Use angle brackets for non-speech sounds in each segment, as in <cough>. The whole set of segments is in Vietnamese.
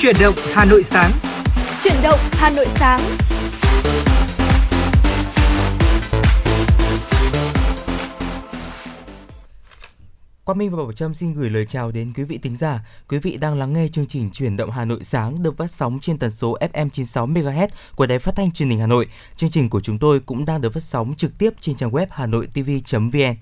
Chuyển động Hà Nội sáng. Chuyển động Hà Nội sáng. Quang Minh và Bảo Trâm xin gửi lời chào đến quý vị thính giả. Quý vị đang lắng nghe chương trình Chuyển động Hà Nội sáng được phát sóng trên tần số FM 96 MHz của Đài Phát thanh Truyền hình Hà Nội. Chương trình của chúng tôi cũng đang được phát sóng trực tiếp trên trang web hanoitv.vn.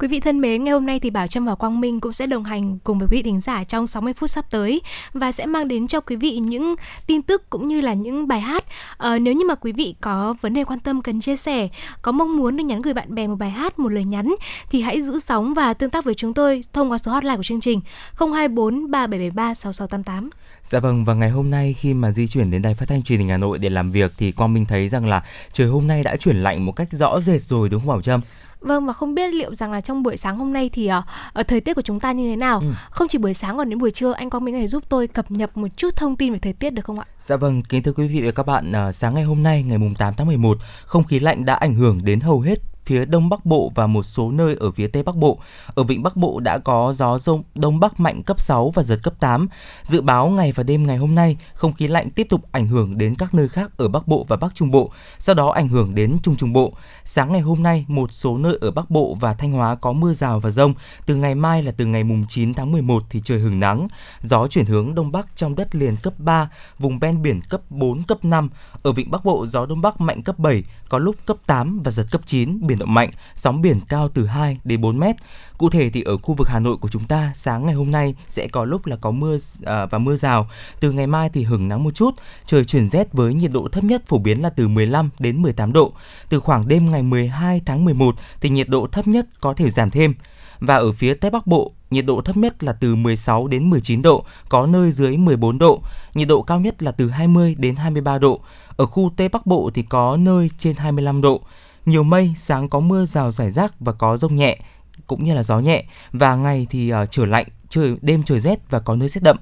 Quý vị thân mến, ngày hôm nay thì Bảo Trâm và Quang Minh cũng sẽ đồng hành cùng với quý vị thính giả trong 60 phút sắp tới và sẽ mang đến cho quý vị những tin tức cũng như là những bài hát. À, nếu như mà quý vị có vấn đề quan tâm cần chia sẻ, có mong muốn được nhắn gửi bạn bè một bài hát, một lời nhắn thì hãy giữ sóng và tương tác với chúng tôi thông qua số hotline của chương trình 024 3773 6688. Dạ vâng và ngày hôm nay khi mà di chuyển đến đài phát thanh truyền hình Hà Nội để làm việc thì Quang Minh thấy rằng là trời hôm nay đã chuyển lạnh một cách rõ rệt rồi đúng không Bảo Trâm? Vâng và không biết liệu rằng là trong buổi sáng hôm nay thì ở uh, thời tiết của chúng ta như thế nào? Ừ. Không chỉ buổi sáng còn đến buổi trưa, anh Quang Minh có thể giúp tôi cập nhật một chút thông tin về thời tiết được không ạ? Dạ vâng, kính thưa quý vị và các bạn, uh, sáng ngày hôm nay ngày mùng 8 tháng 11, không khí lạnh đã ảnh hưởng đến hầu hết phía Đông Bắc Bộ và một số nơi ở phía Tây Bắc Bộ. Ở Vịnh Bắc Bộ đã có gió rông Đông Bắc mạnh cấp 6 và giật cấp 8. Dự báo ngày và đêm ngày hôm nay, không khí lạnh tiếp tục ảnh hưởng đến các nơi khác ở Bắc Bộ và Bắc Trung Bộ, sau đó ảnh hưởng đến Trung Trung Bộ. Sáng ngày hôm nay, một số nơi ở Bắc Bộ và Thanh Hóa có mưa rào và rông. Từ ngày mai là từ ngày mùng 9 tháng 11 thì trời hừng nắng. Gió chuyển hướng Đông Bắc trong đất liền cấp 3, vùng ven biển cấp 4, cấp 5. Ở Vịnh Bắc Bộ, gió Đông Bắc mạnh cấp 7, có lúc cấp 8 và giật cấp 9, biển động mạnh, sóng biển cao từ 2 đến 4 mét. Cụ thể thì ở khu vực Hà Nội của chúng ta, sáng ngày hôm nay sẽ có lúc là có mưa à, và mưa rào. Từ ngày mai thì hứng nắng một chút, trời chuyển rét với nhiệt độ thấp nhất phổ biến là từ 15 đến 18 độ. Từ khoảng đêm ngày 12 tháng 11 thì nhiệt độ thấp nhất có thể giảm thêm. Và ở phía Tây Bắc Bộ, nhiệt độ thấp nhất là từ 16 đến 19 độ, có nơi dưới 14 độ, nhiệt độ cao nhất là từ 20 đến 23 độ. Ở khu Tây Bắc Bộ thì có nơi trên 25 độ. Nhiều mây, sáng có mưa rào rải rác và có rông nhẹ, cũng như là gió nhẹ. Và ngày thì ờ, uh, trở lạnh, trời đêm trời rét và có nơi rét đậm.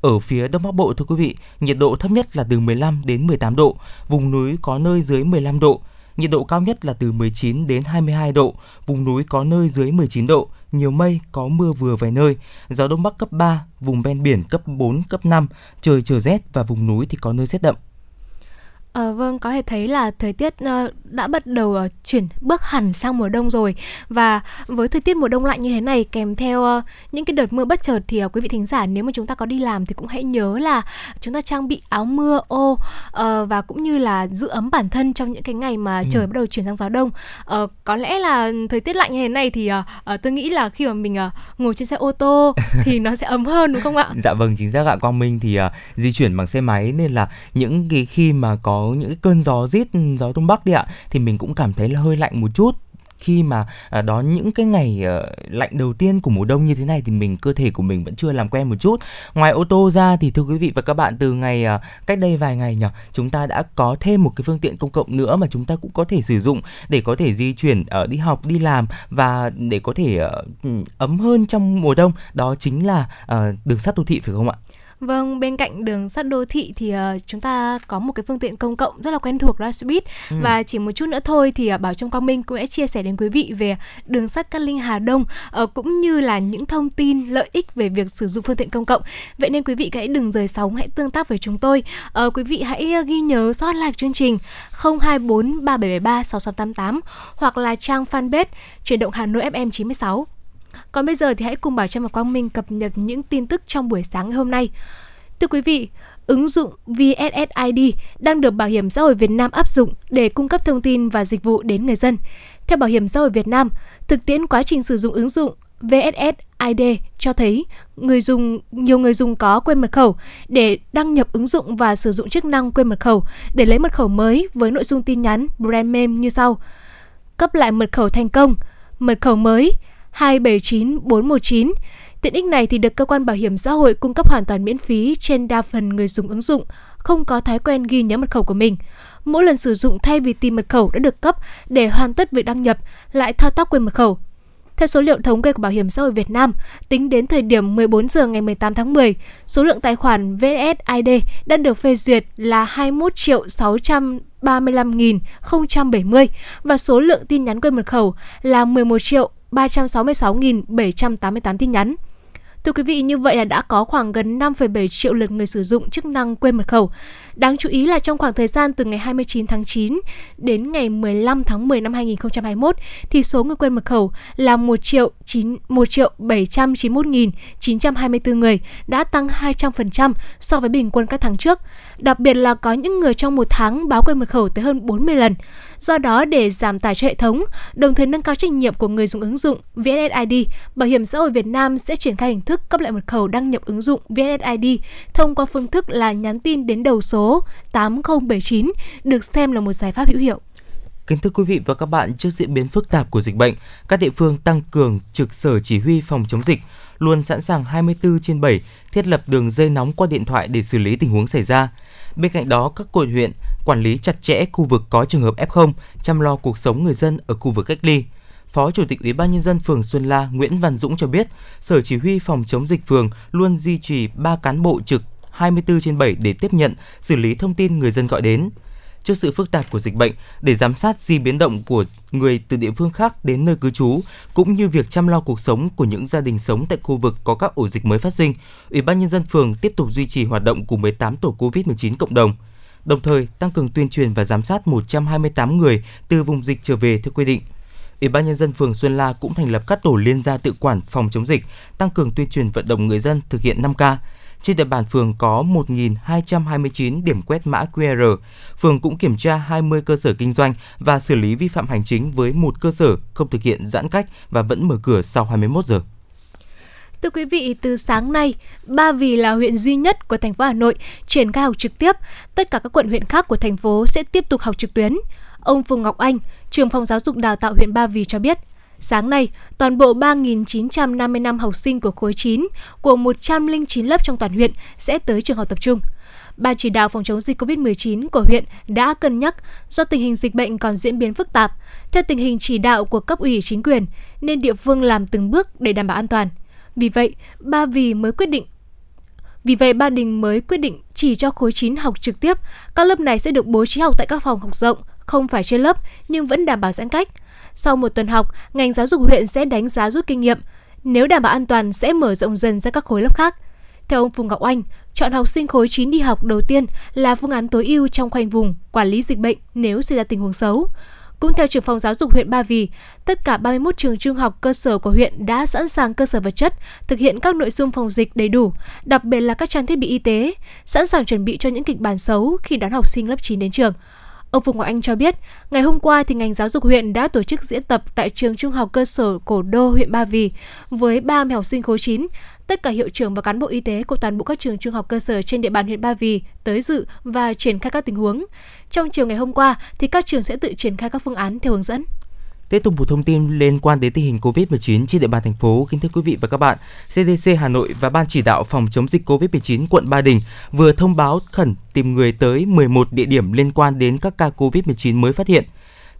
Ở phía Đông Bắc Bộ thưa quý vị, nhiệt độ thấp nhất là từ 15 đến 18 độ, vùng núi có nơi dưới 15 độ, nhiệt độ cao nhất là từ 19 đến 22 độ, vùng núi có nơi dưới 19 độ, nhiều mây, có mưa vừa vài nơi, gió đông bắc cấp 3, vùng ven biển cấp 4, cấp 5, trời trở rét và vùng núi thì có nơi rét đậm. À, vâng, có thể thấy là thời tiết uh, đã bắt đầu uh, chuyển bước hẳn sang mùa đông rồi và với thời tiết mùa đông lạnh như thế này kèm theo uh, những cái đợt mưa bất chợt thì uh, quý vị thính giả nếu mà chúng ta có đi làm thì cũng hãy nhớ là chúng ta trang bị áo mưa ô uh, và cũng như là giữ ấm bản thân trong những cái ngày mà ừ. trời bắt đầu chuyển sang gió đông. Uh, có lẽ là thời tiết lạnh như thế này thì uh, uh, tôi nghĩ là khi mà mình uh, ngồi trên xe ô tô <laughs> thì nó sẽ ấm hơn đúng không ạ? dạ vâng, chính xác ạ. Quang Minh thì uh, di chuyển bằng xe máy nên là những cái khi mà có những cái cơn gió rít gió đông bắc đi ạ thì mình cũng cảm thấy là hơi lạnh một chút khi mà à, đón những cái ngày ờ, lạnh đầu tiên của mùa đông như thế này thì mình cơ thể của mình vẫn chưa làm quen một chút. Ngoài ô tô ra thì thưa quý vị và các bạn từ ngày ờ, cách đây vài ngày nhỉ, chúng ta đã có thêm một cái phương tiện công cộng nữa mà chúng ta cũng có thể sử dụng để có thể di chuyển ở đi học, đi làm và để có thể ấm hơn trong mùa đông, đó chính là đường sắt đô thị phải không ạ? Vâng, bên cạnh đường sắt đô thị thì uh, chúng ta có một cái phương tiện công cộng rất là quen thuộc đó là xe buýt ừ. và chỉ một chút nữa thôi thì uh, Bảo Trông Quang Minh cũng sẽ chia sẻ đến quý vị về đường sắt Cát Linh Hà Đông uh, cũng như là những thông tin lợi ích về việc sử dụng phương tiện công cộng. Vậy nên quý vị hãy đừng rời sóng, hãy tương tác với chúng tôi. Uh, quý vị hãy ghi nhớ số hotline chương trình 024 3773 6688 hoặc là trang fanpage chuyển động Hà Nội FM 96. Còn bây giờ thì hãy cùng Bảo Trâm và Quang Minh cập nhật những tin tức trong buổi sáng ngày hôm nay. Thưa quý vị, ứng dụng VSSID đang được Bảo hiểm xã hội Việt Nam áp dụng để cung cấp thông tin và dịch vụ đến người dân. Theo Bảo hiểm xã hội Việt Nam, thực tiễn quá trình sử dụng ứng dụng VSSID cho thấy người dùng nhiều người dùng có quên mật khẩu để đăng nhập ứng dụng và sử dụng chức năng quên mật khẩu để lấy mật khẩu mới với nội dung tin nhắn brand name như sau: cấp lại mật khẩu thành công, mật khẩu mới 279419. Tiện ích này thì được cơ quan bảo hiểm xã hội cung cấp hoàn toàn miễn phí trên đa phần người dùng ứng dụng, không có thói quen ghi nhớ mật khẩu của mình. Mỗi lần sử dụng thay vì tìm mật khẩu đã được cấp để hoàn tất việc đăng nhập, lại thao tác quên mật khẩu. Theo số liệu thống kê của Bảo hiểm xã hội Việt Nam, tính đến thời điểm 14 giờ ngày 18 tháng 10, số lượng tài khoản VSID đã được phê duyệt là 21 triệu 635.070 và số lượng tin nhắn quên mật khẩu là 11 triệu 366.788 tin nhắn. Thưa quý vị, như vậy là đã có khoảng gần 5,7 triệu lượt người sử dụng chức năng quên mật khẩu. Đáng chú ý là trong khoảng thời gian từ ngày 29 tháng 9 đến ngày 15 tháng 10 năm 2021 thì số người quen mật khẩu là 1 triệu 9 1 triệu 791.924 người, đã tăng 200% so với bình quân các tháng trước. Đặc biệt là có những người trong một tháng báo quên mật khẩu tới hơn 40 lần. Do đó, để giảm tải cho hệ thống, đồng thời nâng cao trách nhiệm của người dùng ứng dụng VSSID, Bảo hiểm xã hội Việt Nam sẽ triển khai hình thức cấp lại mật khẩu đăng nhập ứng dụng VSSID thông qua phương thức là nhắn tin đến đầu số số 8079, được xem là một giải pháp hữu hiệu. Kính thưa quý vị và các bạn, trước diễn biến phức tạp của dịch bệnh, các địa phương tăng cường trực sở chỉ huy phòng chống dịch, luôn sẵn sàng 24 trên 7 thiết lập đường dây nóng qua điện thoại để xử lý tình huống xảy ra. Bên cạnh đó, các quận huyện quản lý chặt chẽ khu vực có trường hợp F0, chăm lo cuộc sống người dân ở khu vực cách ly. Phó Chủ tịch Ủy ban nhân dân phường Xuân La Nguyễn Văn Dũng cho biết, Sở Chỉ huy phòng chống dịch phường luôn duy trì 3 cán bộ trực 24 trên 7 để tiếp nhận, xử lý thông tin người dân gọi đến. Trước sự phức tạp của dịch bệnh, để giám sát di biến động của người từ địa phương khác đến nơi cư trú, cũng như việc chăm lo cuộc sống của những gia đình sống tại khu vực có các ổ dịch mới phát sinh, Ủy ban nhân dân phường tiếp tục duy trì hoạt động của 18 tổ COVID-19 cộng đồng đồng thời tăng cường tuyên truyền và giám sát 128 người từ vùng dịch trở về theo quy định. Ủy ban nhân dân phường Xuân La cũng thành lập các tổ liên gia tự quản phòng chống dịch, tăng cường tuyên truyền vận động người dân thực hiện 5K. Trên địa bàn phường có 1.229 điểm quét mã QR. Phường cũng kiểm tra 20 cơ sở kinh doanh và xử lý vi phạm hành chính với một cơ sở không thực hiện giãn cách và vẫn mở cửa sau 21 giờ. Thưa quý vị, từ sáng nay, Ba Vì là huyện duy nhất của thành phố Hà Nội triển khai học trực tiếp. Tất cả các quận huyện khác của thành phố sẽ tiếp tục học trực tuyến. Ông Phùng Ngọc Anh, trưởng phòng giáo dục đào tạo huyện Ba Vì cho biết, Sáng nay, toàn bộ 3.955 học sinh của khối 9 của 109 lớp trong toàn huyện sẽ tới trường học tập trung. Ban chỉ đạo phòng chống dịch COVID-19 của huyện đã cân nhắc do tình hình dịch bệnh còn diễn biến phức tạp, theo tình hình chỉ đạo của cấp ủy chính quyền nên địa phương làm từng bước để đảm bảo an toàn. Vì vậy, Ba Vì mới quyết định vì vậy, Ba Đình mới quyết định chỉ cho khối 9 học trực tiếp. Các lớp này sẽ được bố trí học tại các phòng học rộng, không phải trên lớp, nhưng vẫn đảm bảo giãn cách. Sau một tuần học, ngành giáo dục huyện sẽ đánh giá rút kinh nghiệm. Nếu đảm bảo an toàn sẽ mở rộng dần ra các khối lớp khác. Theo ông Phùng Ngọc Anh, chọn học sinh khối 9 đi học đầu tiên là phương án tối ưu trong khoanh vùng, quản lý dịch bệnh nếu xảy ra tình huống xấu. Cũng theo trưởng phòng giáo dục huyện Ba Vì, tất cả 31 trường trung học cơ sở của huyện đã sẵn sàng cơ sở vật chất, thực hiện các nội dung phòng dịch đầy đủ, đặc biệt là các trang thiết bị y tế, sẵn sàng chuẩn bị cho những kịch bản xấu khi đón học sinh lớp 9 đến trường. Ông Phùng Ngọc Anh cho biết, ngày hôm qua thì ngành giáo dục huyện đã tổ chức diễn tập tại trường trung học cơ sở Cổ Đô huyện Ba Vì với 30 học sinh khối 9 tất cả hiệu trưởng và cán bộ y tế của toàn bộ các trường trung học cơ sở trên địa bàn huyện Ba Vì tới dự và triển khai các tình huống. Trong chiều ngày hôm qua thì các trường sẽ tự triển khai các phương án theo hướng dẫn. Tiếp tục một thông tin liên quan đến tình hình COVID-19 trên địa bàn thành phố. Kính thưa quý vị và các bạn, CDC Hà Nội và Ban chỉ đạo phòng chống dịch COVID-19 quận Ba Đình vừa thông báo khẩn tìm người tới 11 địa điểm liên quan đến các ca COVID-19 mới phát hiện.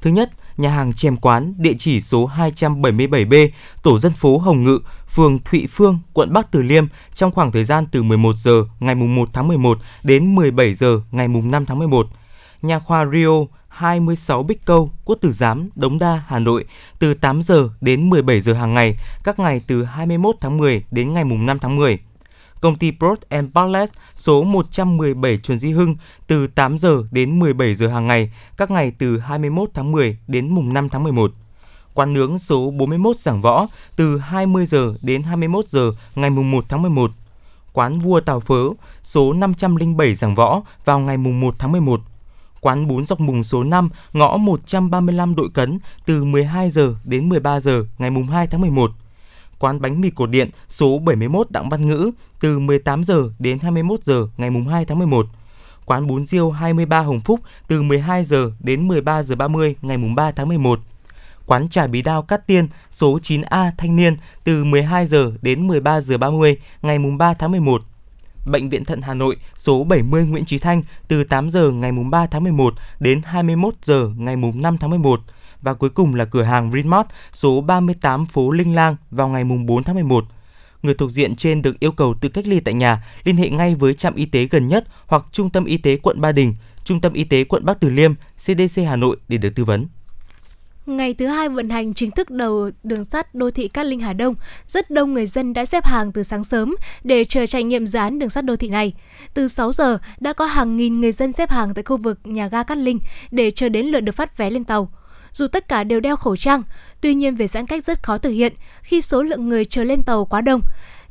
Thứ nhất, nhà hàng chèm quán địa chỉ số 277B, tổ dân phố Hồng Ngự, phường Thụy Phương, quận Bắc Từ Liêm trong khoảng thời gian từ 11 giờ ngày 1 tháng 11 đến 17 giờ ngày 5 tháng 11. Nhà khoa Rio 26 Bích Câu, Quốc Tử Giám, Đống Đa, Hà Nội từ 8 giờ đến 17 giờ hàng ngày, các ngày từ 21 tháng 10 đến ngày mùng 5 tháng 10 công ty Prot and Palace số 117 Trần Duy Hưng từ 8 giờ đến 17 giờ hàng ngày, các ngày từ 21 tháng 10 đến mùng 5 tháng 11. Quán nướng số 41 Giảng Võ từ 20 giờ đến 21 giờ ngày mùng 1 tháng 11. Quán Vua Tào Phớ số 507 Giảng Võ vào ngày mùng 1 tháng 11 quán bún dọc mùng số 5, ngõ 135 Đội Cấn từ 12 giờ đến 13 giờ ngày mùng 2 tháng 11 quán bánh mì cổ điện số 71 Đặng Văn Ngữ từ 18 giờ đến 21 giờ ngày mùng 2 tháng 11. Quán bún riêu 23 Hồng Phúc từ 12 giờ đến 13 giờ 30 ngày mùng 3 tháng 11. Quán trà bí đao Cát Tiên số 9A Thanh Niên từ 12 giờ đến 13 giờ 30 ngày mùng 3 tháng 11. Bệnh viện Thận Hà Nội số 70 Nguyễn Chí Thanh từ 8 giờ ngày mùng 3 tháng 11 đến 21 giờ ngày mùng 5 tháng 11 và cuối cùng là cửa hàng Vinmart số 38 phố Linh Lang vào ngày 4 tháng 11. Người thuộc diện trên được yêu cầu tự cách ly tại nhà, liên hệ ngay với trạm y tế gần nhất hoặc Trung tâm Y tế quận Ba Đình, Trung tâm Y tế quận Bắc Từ Liêm, CDC Hà Nội để được tư vấn. Ngày thứ hai vận hành chính thức đầu đường sắt đô thị Cát Linh Hà Đông, rất đông người dân đã xếp hàng từ sáng sớm để chờ trải nghiệm dự án đường sắt đô thị này. Từ 6 giờ đã có hàng nghìn người dân xếp hàng tại khu vực nhà ga Cát Linh để chờ đến lượt được phát vé lên tàu. Dù tất cả đều đeo khẩu trang, tuy nhiên về giãn cách rất khó thực hiện khi số lượng người chờ lên tàu quá đông.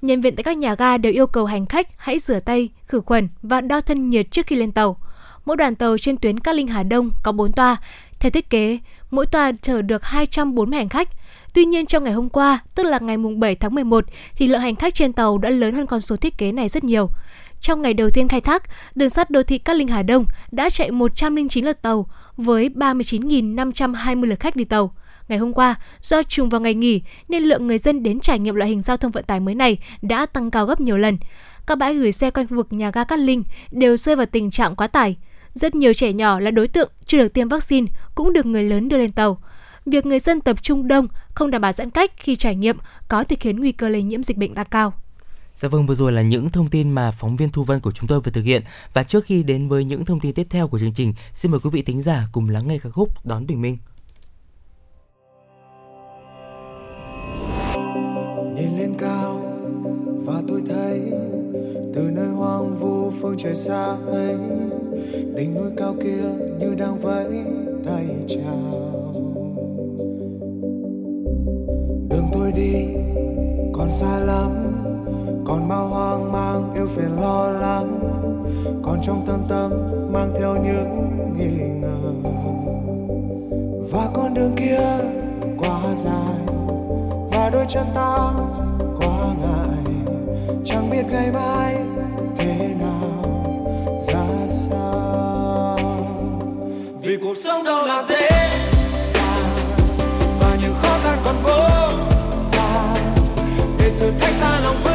Nhân viên tại các nhà ga đều yêu cầu hành khách hãy rửa tay, khử khuẩn và đo thân nhiệt trước khi lên tàu. Mỗi đoàn tàu trên tuyến Cát Linh Hà Đông có 4 toa. Theo thiết kế, mỗi toa chở được 240 hành khách. Tuy nhiên trong ngày hôm qua, tức là ngày 7 tháng 11, thì lượng hành khách trên tàu đã lớn hơn con số thiết kế này rất nhiều. Trong ngày đầu tiên khai thác, đường sắt đô thị Cát Linh Hà Đông đã chạy 109 lượt tàu với 39.520 lượt khách đi tàu. Ngày hôm qua, do trùng vào ngày nghỉ nên lượng người dân đến trải nghiệm loại hình giao thông vận tải mới này đã tăng cao gấp nhiều lần. Các bãi gửi xe quanh khu vực nhà ga Cát Linh đều rơi vào tình trạng quá tải. Rất nhiều trẻ nhỏ là đối tượng chưa được tiêm vaccine cũng được người lớn đưa lên tàu. Việc người dân tập trung đông, không đảm bảo giãn cách khi trải nghiệm có thể khiến nguy cơ lây nhiễm dịch bệnh tăng cao. Dạ vâng, vừa rồi là những thông tin mà phóng viên Thu Vân của chúng tôi vừa thực hiện. Và trước khi đến với những thông tin tiếp theo của chương trình, xin mời quý vị thính giả cùng lắng nghe ca khúc Đón Bình Minh. Nhìn lên cao và tôi thấy phương trời xa ấy. Đỉnh núi cao kia như đang vẫy tay chào. Đường tôi đi còn xa lắm, còn bao hoang mang yêu phiền lo lắng, còn trong tâm tâm mang theo những nghi ngờ. Và con đường kia quá dài, và đôi chân ta quá ngại, chẳng biết ngày mai cuộc sống đâu là dễ dàng. Và những khó khăn còn vô vàn để thử thách ta lòng vững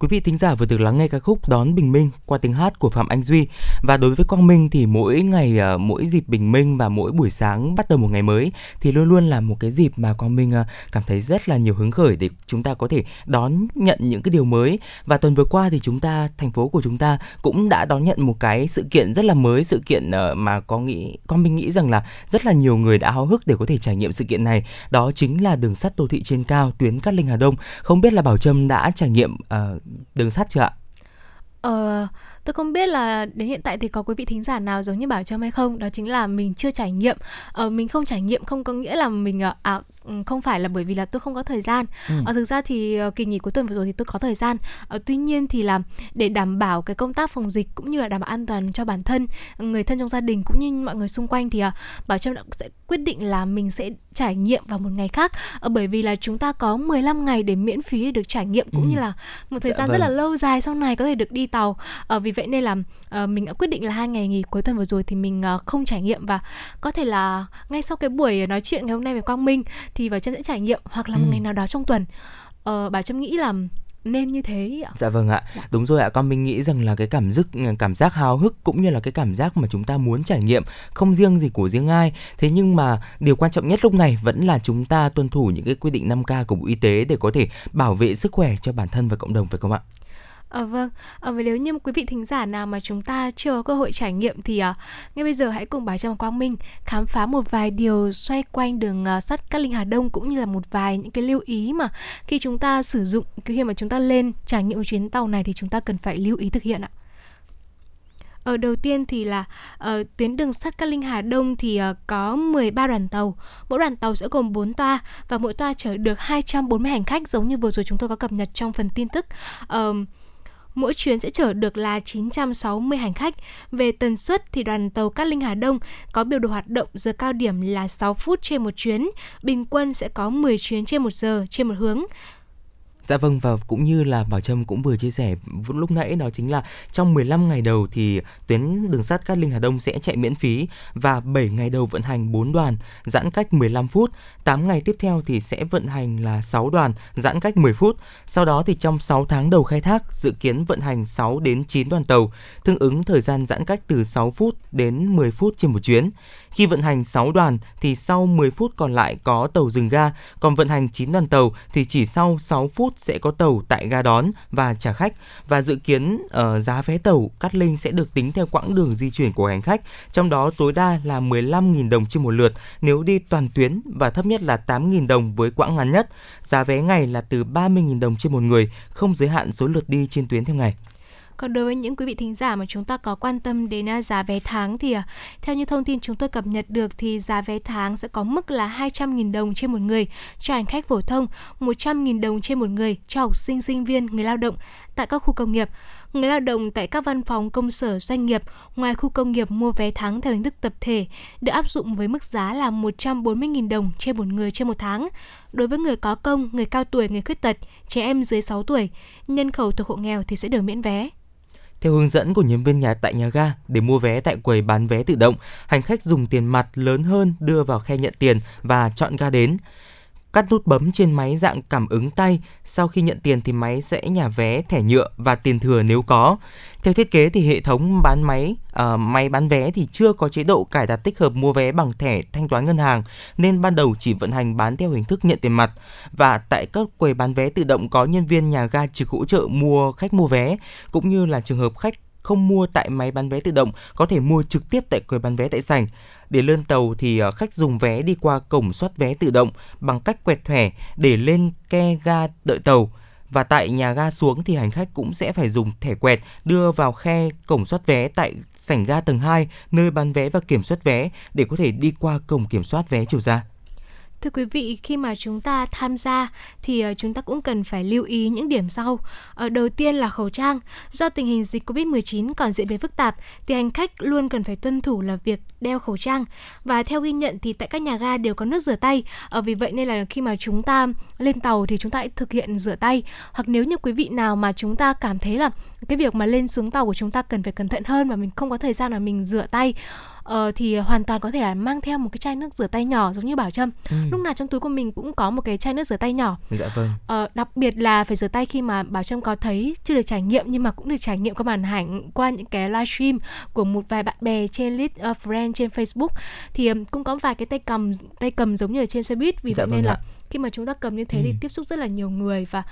Quý vị thính giả vừa được lắng nghe ca khúc Đón Bình Minh qua tiếng hát của Phạm Anh Duy. Và đối với Quang Minh thì mỗi ngày à, mỗi dịp bình minh và mỗi buổi sáng bắt đầu một ngày mới thì luôn luôn là một cái dịp mà Quang Minh à, cảm thấy rất là nhiều hứng khởi để chúng ta có thể đón nhận những cái điều mới. Và tuần vừa qua thì chúng ta thành phố của chúng ta cũng đã đón nhận một cái sự kiện rất là mới sự kiện à, mà có nghĩ Quang Minh nghĩ rằng là rất là nhiều người đã háo hức để có thể trải nghiệm sự kiện này. Đó chính là đường sắt đô thị trên cao tuyến Cát Linh Hà Đông. Không biết là Bảo Trâm đã trải nghiệm uh, đường sắt chưa ạ? Ờ, tôi không biết là đến hiện tại thì có quý vị thính giả nào giống như Bảo Trâm hay không. Đó chính là mình chưa trải nghiệm. Ờ, mình không trải nghiệm không có nghĩa là mình ờ, à, không phải là bởi vì là tôi không có thời gian ừ. à, thực ra thì uh, kỳ nghỉ cuối tuần vừa rồi thì tôi có thời gian à, tuy nhiên thì là để đảm bảo cái công tác phòng dịch cũng như là đảm bảo an toàn cho bản thân người thân trong gia đình cũng như mọi người xung quanh thì bảo trâm đã sẽ quyết định là mình sẽ trải nghiệm vào một ngày khác à, bởi vì là chúng ta có 15 ngày để miễn phí để được trải nghiệm cũng ừ. như là một thời dạ gian vâng. rất là lâu dài sau này có thể được đi tàu à, vì vậy nên là mình đã quyết định là hai ngày nghỉ cuối tuần vừa rồi thì mình không trải nghiệm và có thể là ngay sau cái buổi nói chuyện ngày hôm nay với Quang Minh thì vào Trâm sẽ trải nghiệm hoặc là một ừ. ngày nào đó trong tuần ờ, bà Trâm nghĩ là nên như thế ạ. Dạ vâng ạ. Dạ. Đúng rồi ạ, con mình nghĩ rằng là cái cảm giác cảm giác hào hức cũng như là cái cảm giác mà chúng ta muốn trải nghiệm không riêng gì của riêng ai. Thế nhưng mà điều quan trọng nhất lúc này vẫn là chúng ta tuân thủ những cái quy định 5K của Bộ Y tế để có thể bảo vệ sức khỏe cho bản thân và cộng đồng phải không ạ? À, vâng, à, và nếu như quý vị thính giả nào mà chúng ta chưa có cơ hội trải nghiệm thì à, ngay bây giờ hãy cùng bà Trâm Quang Minh khám phá một vài điều xoay quanh đường à, sắt Cát Linh Hà Đông cũng như là một vài những cái lưu ý mà khi chúng ta sử dụng khi mà chúng ta lên trải nghiệm chuyến tàu này thì chúng ta cần phải lưu ý thực hiện ạ. Ở đầu tiên thì là ở tuyến đường sắt Cát Linh Hà Đông thì uh, có 13 đoàn tàu. Mỗi đoàn tàu sẽ gồm 4 toa và mỗi toa chở được 240 hành khách giống như vừa rồi chúng tôi có cập nhật trong phần tin tức. Uh, mỗi chuyến sẽ chở được là 960 hành khách. Về tần suất thì đoàn tàu Cát Linh Hà Đông có biểu đồ hoạt động giờ cao điểm là 6 phút trên một chuyến, bình quân sẽ có 10 chuyến trên một giờ trên một hướng. Dạ vâng và cũng như là Bảo Trâm cũng vừa chia sẻ lúc nãy đó chính là trong 15 ngày đầu thì tuyến đường sắt Cát Linh Hà Đông sẽ chạy miễn phí và 7 ngày đầu vận hành 4 đoàn giãn cách 15 phút, 8 ngày tiếp theo thì sẽ vận hành là 6 đoàn giãn cách 10 phút. Sau đó thì trong 6 tháng đầu khai thác dự kiến vận hành 6 đến 9 đoàn tàu, tương ứng thời gian giãn cách từ 6 phút đến 10 phút trên một chuyến. Khi vận hành 6 đoàn thì sau 10 phút còn lại có tàu dừng ga, còn vận hành 9 đoàn tàu thì chỉ sau 6 phút sẽ có tàu tại ga đón và trả khách và dự kiến uh, giá vé tàu Cát Linh sẽ được tính theo quãng đường di chuyển của hành khách, trong đó tối đa là 15.000 đồng trên một lượt nếu đi toàn tuyến và thấp nhất là 8.000 đồng với quãng ngắn nhất. Giá vé ngày là từ 30.000 đồng trên một người, không giới hạn số lượt đi trên tuyến theo ngày. Còn đối với những quý vị thính giả mà chúng ta có quan tâm đến à, giá vé tháng thì à, theo như thông tin chúng tôi cập nhật được thì giá vé tháng sẽ có mức là 200.000 đồng trên một người cho hành khách phổ thông, 100.000 đồng trên một người cho học sinh, sinh viên, người lao động tại các khu công nghiệp. Người lao động tại các văn phòng công sở doanh nghiệp ngoài khu công nghiệp mua vé tháng theo hình thức tập thể được áp dụng với mức giá là 140.000 đồng trên một người trên một tháng. Đối với người có công, người cao tuổi, người khuyết tật, trẻ em dưới 6 tuổi, nhân khẩu thuộc hộ nghèo thì sẽ được miễn vé. Theo hướng dẫn của nhân viên nhà tại nhà ga, để mua vé tại quầy bán vé tự động, hành khách dùng tiền mặt lớn hơn đưa vào khe nhận tiền và chọn ga đến. Cắt nút bấm trên máy dạng cảm ứng tay, sau khi nhận tiền thì máy sẽ nhả vé, thẻ nhựa và tiền thừa nếu có. Theo thiết kế thì hệ thống bán máy, uh, máy bán vé thì chưa có chế độ cài đặt tích hợp mua vé bằng thẻ thanh toán ngân hàng nên ban đầu chỉ vận hành bán theo hình thức nhận tiền mặt. Và tại các quầy bán vé tự động có nhân viên nhà ga trực hỗ trợ mua khách mua vé cũng như là trường hợp khách không mua tại máy bán vé tự động có thể mua trực tiếp tại quầy bán vé tại sảnh. Để lên tàu thì ờ, khách dùng vé đi qua cổng soát vé tự động bằng cách quẹt thẻ để lên ke ga đợi tàu. Và tại nhà ga xuống thì hành khách cũng sẽ phải dùng thẻ quẹt đưa vào khe cổng soát vé tại sảnh ga tầng 2 nơi bán vé và kiểm soát vé để có thể đi qua cổng kiểm soát vé chiều ra. Thưa quý vị, khi mà chúng ta tham gia thì ờ, chúng ta cũng cần phải lưu ý những điểm sau. Ở đầu tiên là khẩu trang. Do tình hình dịch Covid-19 còn diễn biến phức tạp thì hành khách luôn cần phải tuân thủ là việc đeo khẩu trang. Và theo ghi nhận thì tại các nhà ga đều có nước rửa tay. Ở vì vậy nên là khi mà chúng ta lên tàu thì chúng ta hãy thực hiện rửa tay. Hoặc nếu như quý vị nào mà chúng ta cảm thấy là cái việc mà lên xuống tàu của chúng ta cần phải cẩn thận hơn và mình không có thời gian là mình rửa tay uh, thì hoàn toàn có thể là mang theo một cái chai nước rửa tay nhỏ giống như bảo trâm ừ. lúc nào trong túi của mình cũng có một cái chai nước rửa tay nhỏ dạ vâng uh, đặc biệt là phải rửa tay khi mà bảo trâm có thấy chưa được trải nghiệm nhưng mà cũng được trải nghiệm qua màn ảnh qua những cái livestream của một vài bạn bè trên list uh, friend trên facebook thì um, cũng có vài cái tay cầm tay cầm giống như ở trên xe buýt vì dạ vậy vâng nên ạ. là khi mà chúng ta cầm như thế ừ. thì tiếp xúc rất là nhiều người và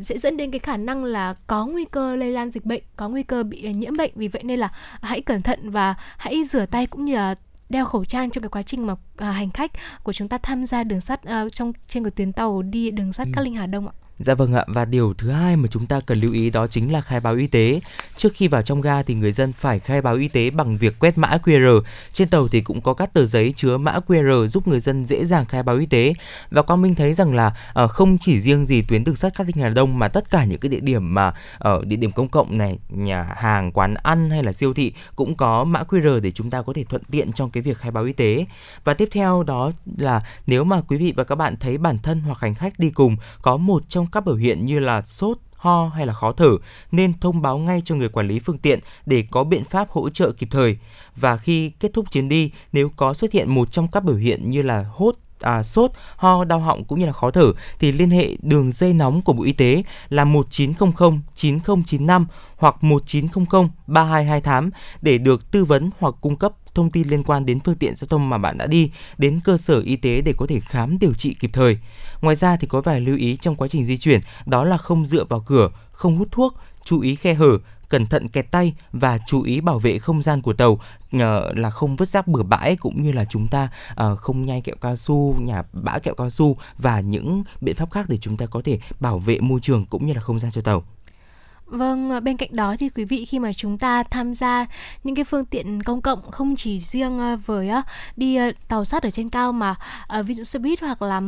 sẽ dẫn đến cái khả năng là có nguy cơ lây lan dịch bệnh có nguy cơ bị nhiễm bệnh vì vậy nên là hãy cẩn thận và hãy rửa tay cũng như là đeo khẩu trang trong cái quá trình mà à, hành khách của chúng ta tham gia đường sắt à, trong trên cái tuyến tàu đi đường sắt ừ. Cát Linh Hà Đông ạ. Dạ vâng ạ và điều thứ hai mà chúng ta cần lưu ý đó chính là khai báo y tế. Trước khi vào trong ga thì người dân phải khai báo y tế bằng việc quét mã QR. Trên tàu thì cũng có các tờ giấy chứa mã QR giúp người dân dễ dàng khai báo y tế. Và Quang Minh thấy rằng là uh, không chỉ riêng gì tuyến đường sắt Cát Linh Hà Đông mà tất cả những cái địa điểm mà ở uh, địa điểm công cộng này, nhà hàng, quán ăn hay là siêu thị cũng có mã QR để chúng ta có thể thuận tiện trong cái việc khai báo y tế. Và tiếp theo đó là nếu mà quý vị và các bạn thấy bản thân hoặc hành khách đi cùng có một trong các biểu hiện như là sốt, ho hay là khó thở nên thông báo ngay cho người quản lý phương tiện để có biện pháp hỗ trợ kịp thời. Và khi kết thúc chuyến đi, nếu có xuất hiện một trong các biểu hiện như là hốt à, sốt, ho, đau họng cũng như là khó thở thì liên hệ đường dây nóng của Bộ Y tế là 1900 9095 hoặc 1900 3228 để được tư vấn hoặc cung cấp thông tin liên quan đến phương tiện giao thông mà bạn đã đi đến cơ sở y tế để có thể khám điều trị kịp thời. Ngoài ra thì có vài lưu ý trong quá trình di chuyển đó là không dựa vào cửa, không hút thuốc, chú ý khe hở, cẩn thận kẹt tay và chú ý bảo vệ không gian của tàu là không vứt rác bừa bãi cũng như là chúng ta ờ, không nhai kẹo cao su, nhà bã kẹo cao su và những biện pháp khác để chúng ta có thể bảo vệ môi trường cũng như là không gian cho tàu. Vâng, ờ, bên cạnh đó thì quý vị khi mà chúng ta tham gia những cái phương tiện công cộng không chỉ riêng ờ, với ờ, đi tàu sắt ở trên cao mà ví dụ xe buýt hoặc là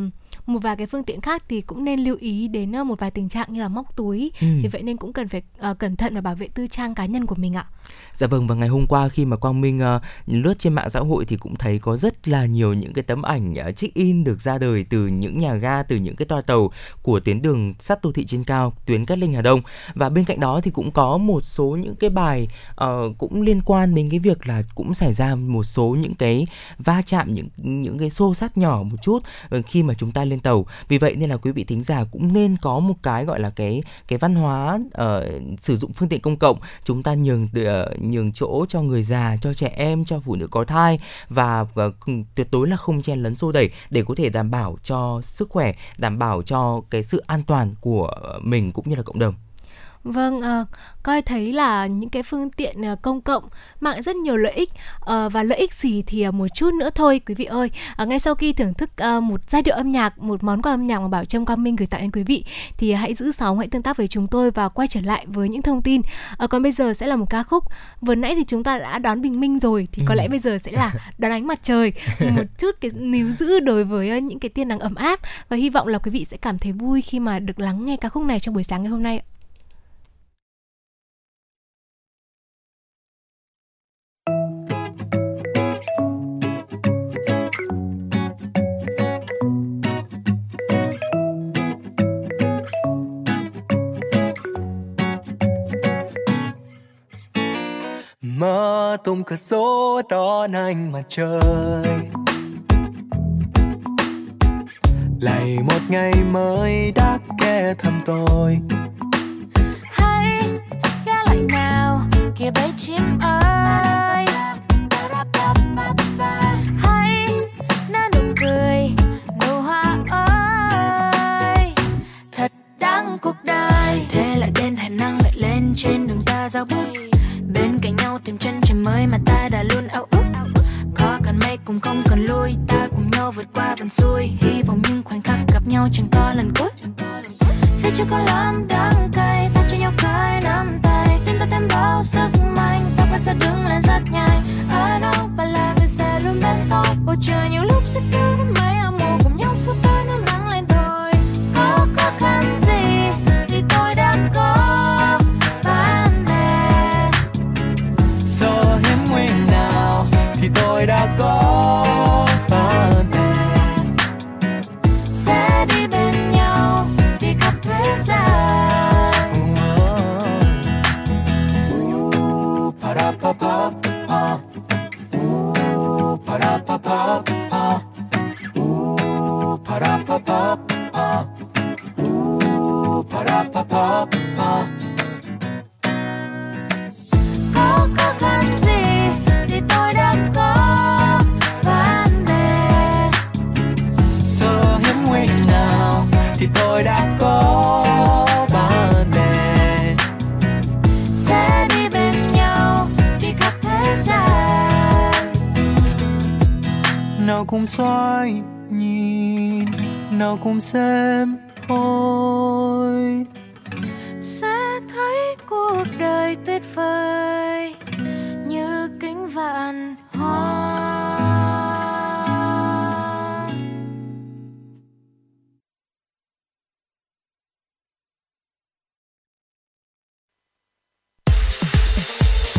một vài cái phương tiện khác thì cũng nên lưu ý đến một vài tình trạng như là móc túi. Ừ. Vì vậy nên cũng cần phải cẩn thận và bảo vệ tư trang cá nhân của mình ạ. Dạ vâng và ngày hôm qua khi mà Quang Minh uh, lướt trên mạng xã hội thì cũng thấy có rất là nhiều những cái tấm ảnh uh, check in được ra đời từ những nhà ga từ những cái toa tàu của tuyến đường sắt đô thị trên cao tuyến Cát Linh Hà Đông và bên cạnh đó thì cũng có một số những cái bài uh, cũng liên quan đến cái việc là cũng xảy ra một số những cái va chạm những những cái xô sát nhỏ một chút khi mà chúng ta lên tàu. Vì vậy nên là quý vị thính giả cũng nên có một cái gọi là cái cái văn hóa uh, sử dụng phương tiện công cộng. Chúng ta nhường uh, nhường chỗ cho người già cho trẻ em cho phụ nữ có thai và uh, tuyệt đối là không chen lấn xô đẩy để có thể đảm bảo cho sức khỏe đảm bảo cho cái sự an toàn của mình cũng như là cộng đồng. Vâng, uh, coi thấy là những cái phương tiện uh, công cộng mang rất nhiều lợi ích uh, và lợi ích gì thì uh, một chút nữa thôi quý vị ơi. Uh, ngay sau khi thưởng thức uh, một giai điệu âm nhạc, một món quà âm nhạc mà Bảo Trâm Quang Minh gửi tặng đến quý vị thì hãy giữ sóng, hãy tương tác với chúng tôi và quay trở lại với những thông tin. Uh, còn bây giờ sẽ là một ca khúc. Vừa nãy thì chúng ta đã đón bình minh rồi thì có ừ. lẽ bây giờ sẽ là <laughs> đón ánh mặt trời, <laughs> một chút cái níu giữ đối với những cái tia nắng ấm áp và hy vọng là quý vị sẽ cảm thấy vui khi mà được lắng nghe ca khúc này trong buổi sáng ngày hôm nay. Tung cửa sổ đón anh mặt trời lại một ngày mới đã kẻ thăm tôi. Hãy ghé lại nào kia bấy chim ơi. Hãy nở nụ cười nụ hoa ơi. Thật đáng cuộc đời. Thế lại đến hải năng lại lên trên đường ta giao bước bên cạnh nhau tìm chân trời mới mà ta đã luôn ao ước. Có cần mây cũng không cần lui, ta cùng nhau vượt qua bằng xuôi. Hy vọng những khoảnh khắc gặp nhau chẳng có lần cuối. Phía trước có lắm đắng cay, ta cho nhau cái nắm tay. Tin ta thêm bao sức mạnh và ta sẽ đứng lên rất nhanh. I know bạn là người sẽ luôn bên tôi. Bầu trời nhiều lúc sẽ kêu đến mấy âm một nhau suốt có khó khăn gì thì tôi đã có bạn bè. Sơ hiếm nguy nào thì tôi đã có bạn bè. Sẽ đi bên nhau đi khắp thế gian. Nào cùng xoay nhìn nào cùng xem thôi phơi như kính vạn hoa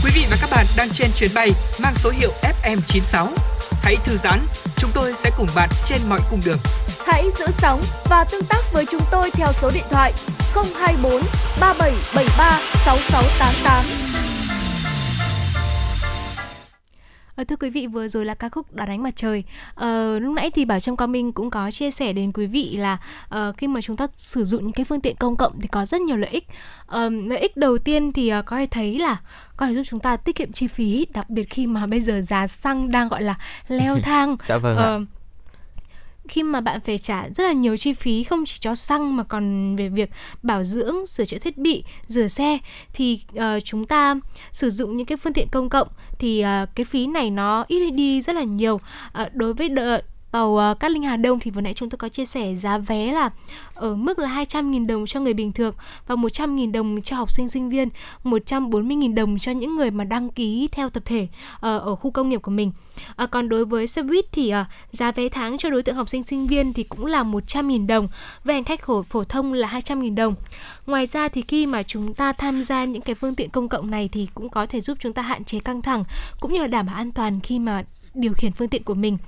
Quý vị và các bạn đang trên chuyến bay mang số hiệu FM96. Hãy thư giãn, chúng tôi sẽ cùng bạn trên mọi cung đường. Hãy giữ sóng và tương tác với chúng tôi theo số điện thoại 024 3773 6688. Ờ, thưa quý vị vừa rồi là ca khúc đón ánh mặt trời ờ, lúc nãy thì bảo trâm quang minh cũng có chia sẻ đến quý vị là uh, khi mà chúng ta sử dụng những cái phương tiện công cộng thì có rất nhiều lợi ích uh, lợi ích đầu tiên thì uh, có thể thấy là có thể giúp chúng ta tiết kiệm chi phí đặc biệt khi mà bây giờ giá xăng đang gọi là leo <laughs> thang dạ vâng ạ. Khi mà bạn phải trả rất là nhiều chi phí không chỉ cho xăng mà còn về việc bảo dưỡng, sửa chữa thiết bị, rửa xe thì uh, chúng ta sử dụng những cái phương tiện công cộng thì uh, cái phí này nó ít đi rất là nhiều. Uh, đối với đợt tàu ờ, Cát Linh Hà Đông thì vừa nãy chúng tôi có chia sẻ giá vé là ở mức là 200.000 đồng cho người bình thường và 100.000 đồng cho học sinh sinh viên, 140.000 đồng cho những người mà đăng ký theo tập thể ờ, ở khu công nghiệp của mình. À, còn đối với xe buýt thì giá vé tháng cho đối tượng học sinh sinh viên thì cũng là 100.000 đồng, với hành khách khổ phổ thông là 200.000 đồng. Ngoài ra thì khi mà chúng ta tham gia những cái phương tiện công cộng này thì cũng có thể giúp chúng ta hạn chế căng thẳng cũng như là đảm bảo an toàn khi mà điều khiển phương tiện của mình.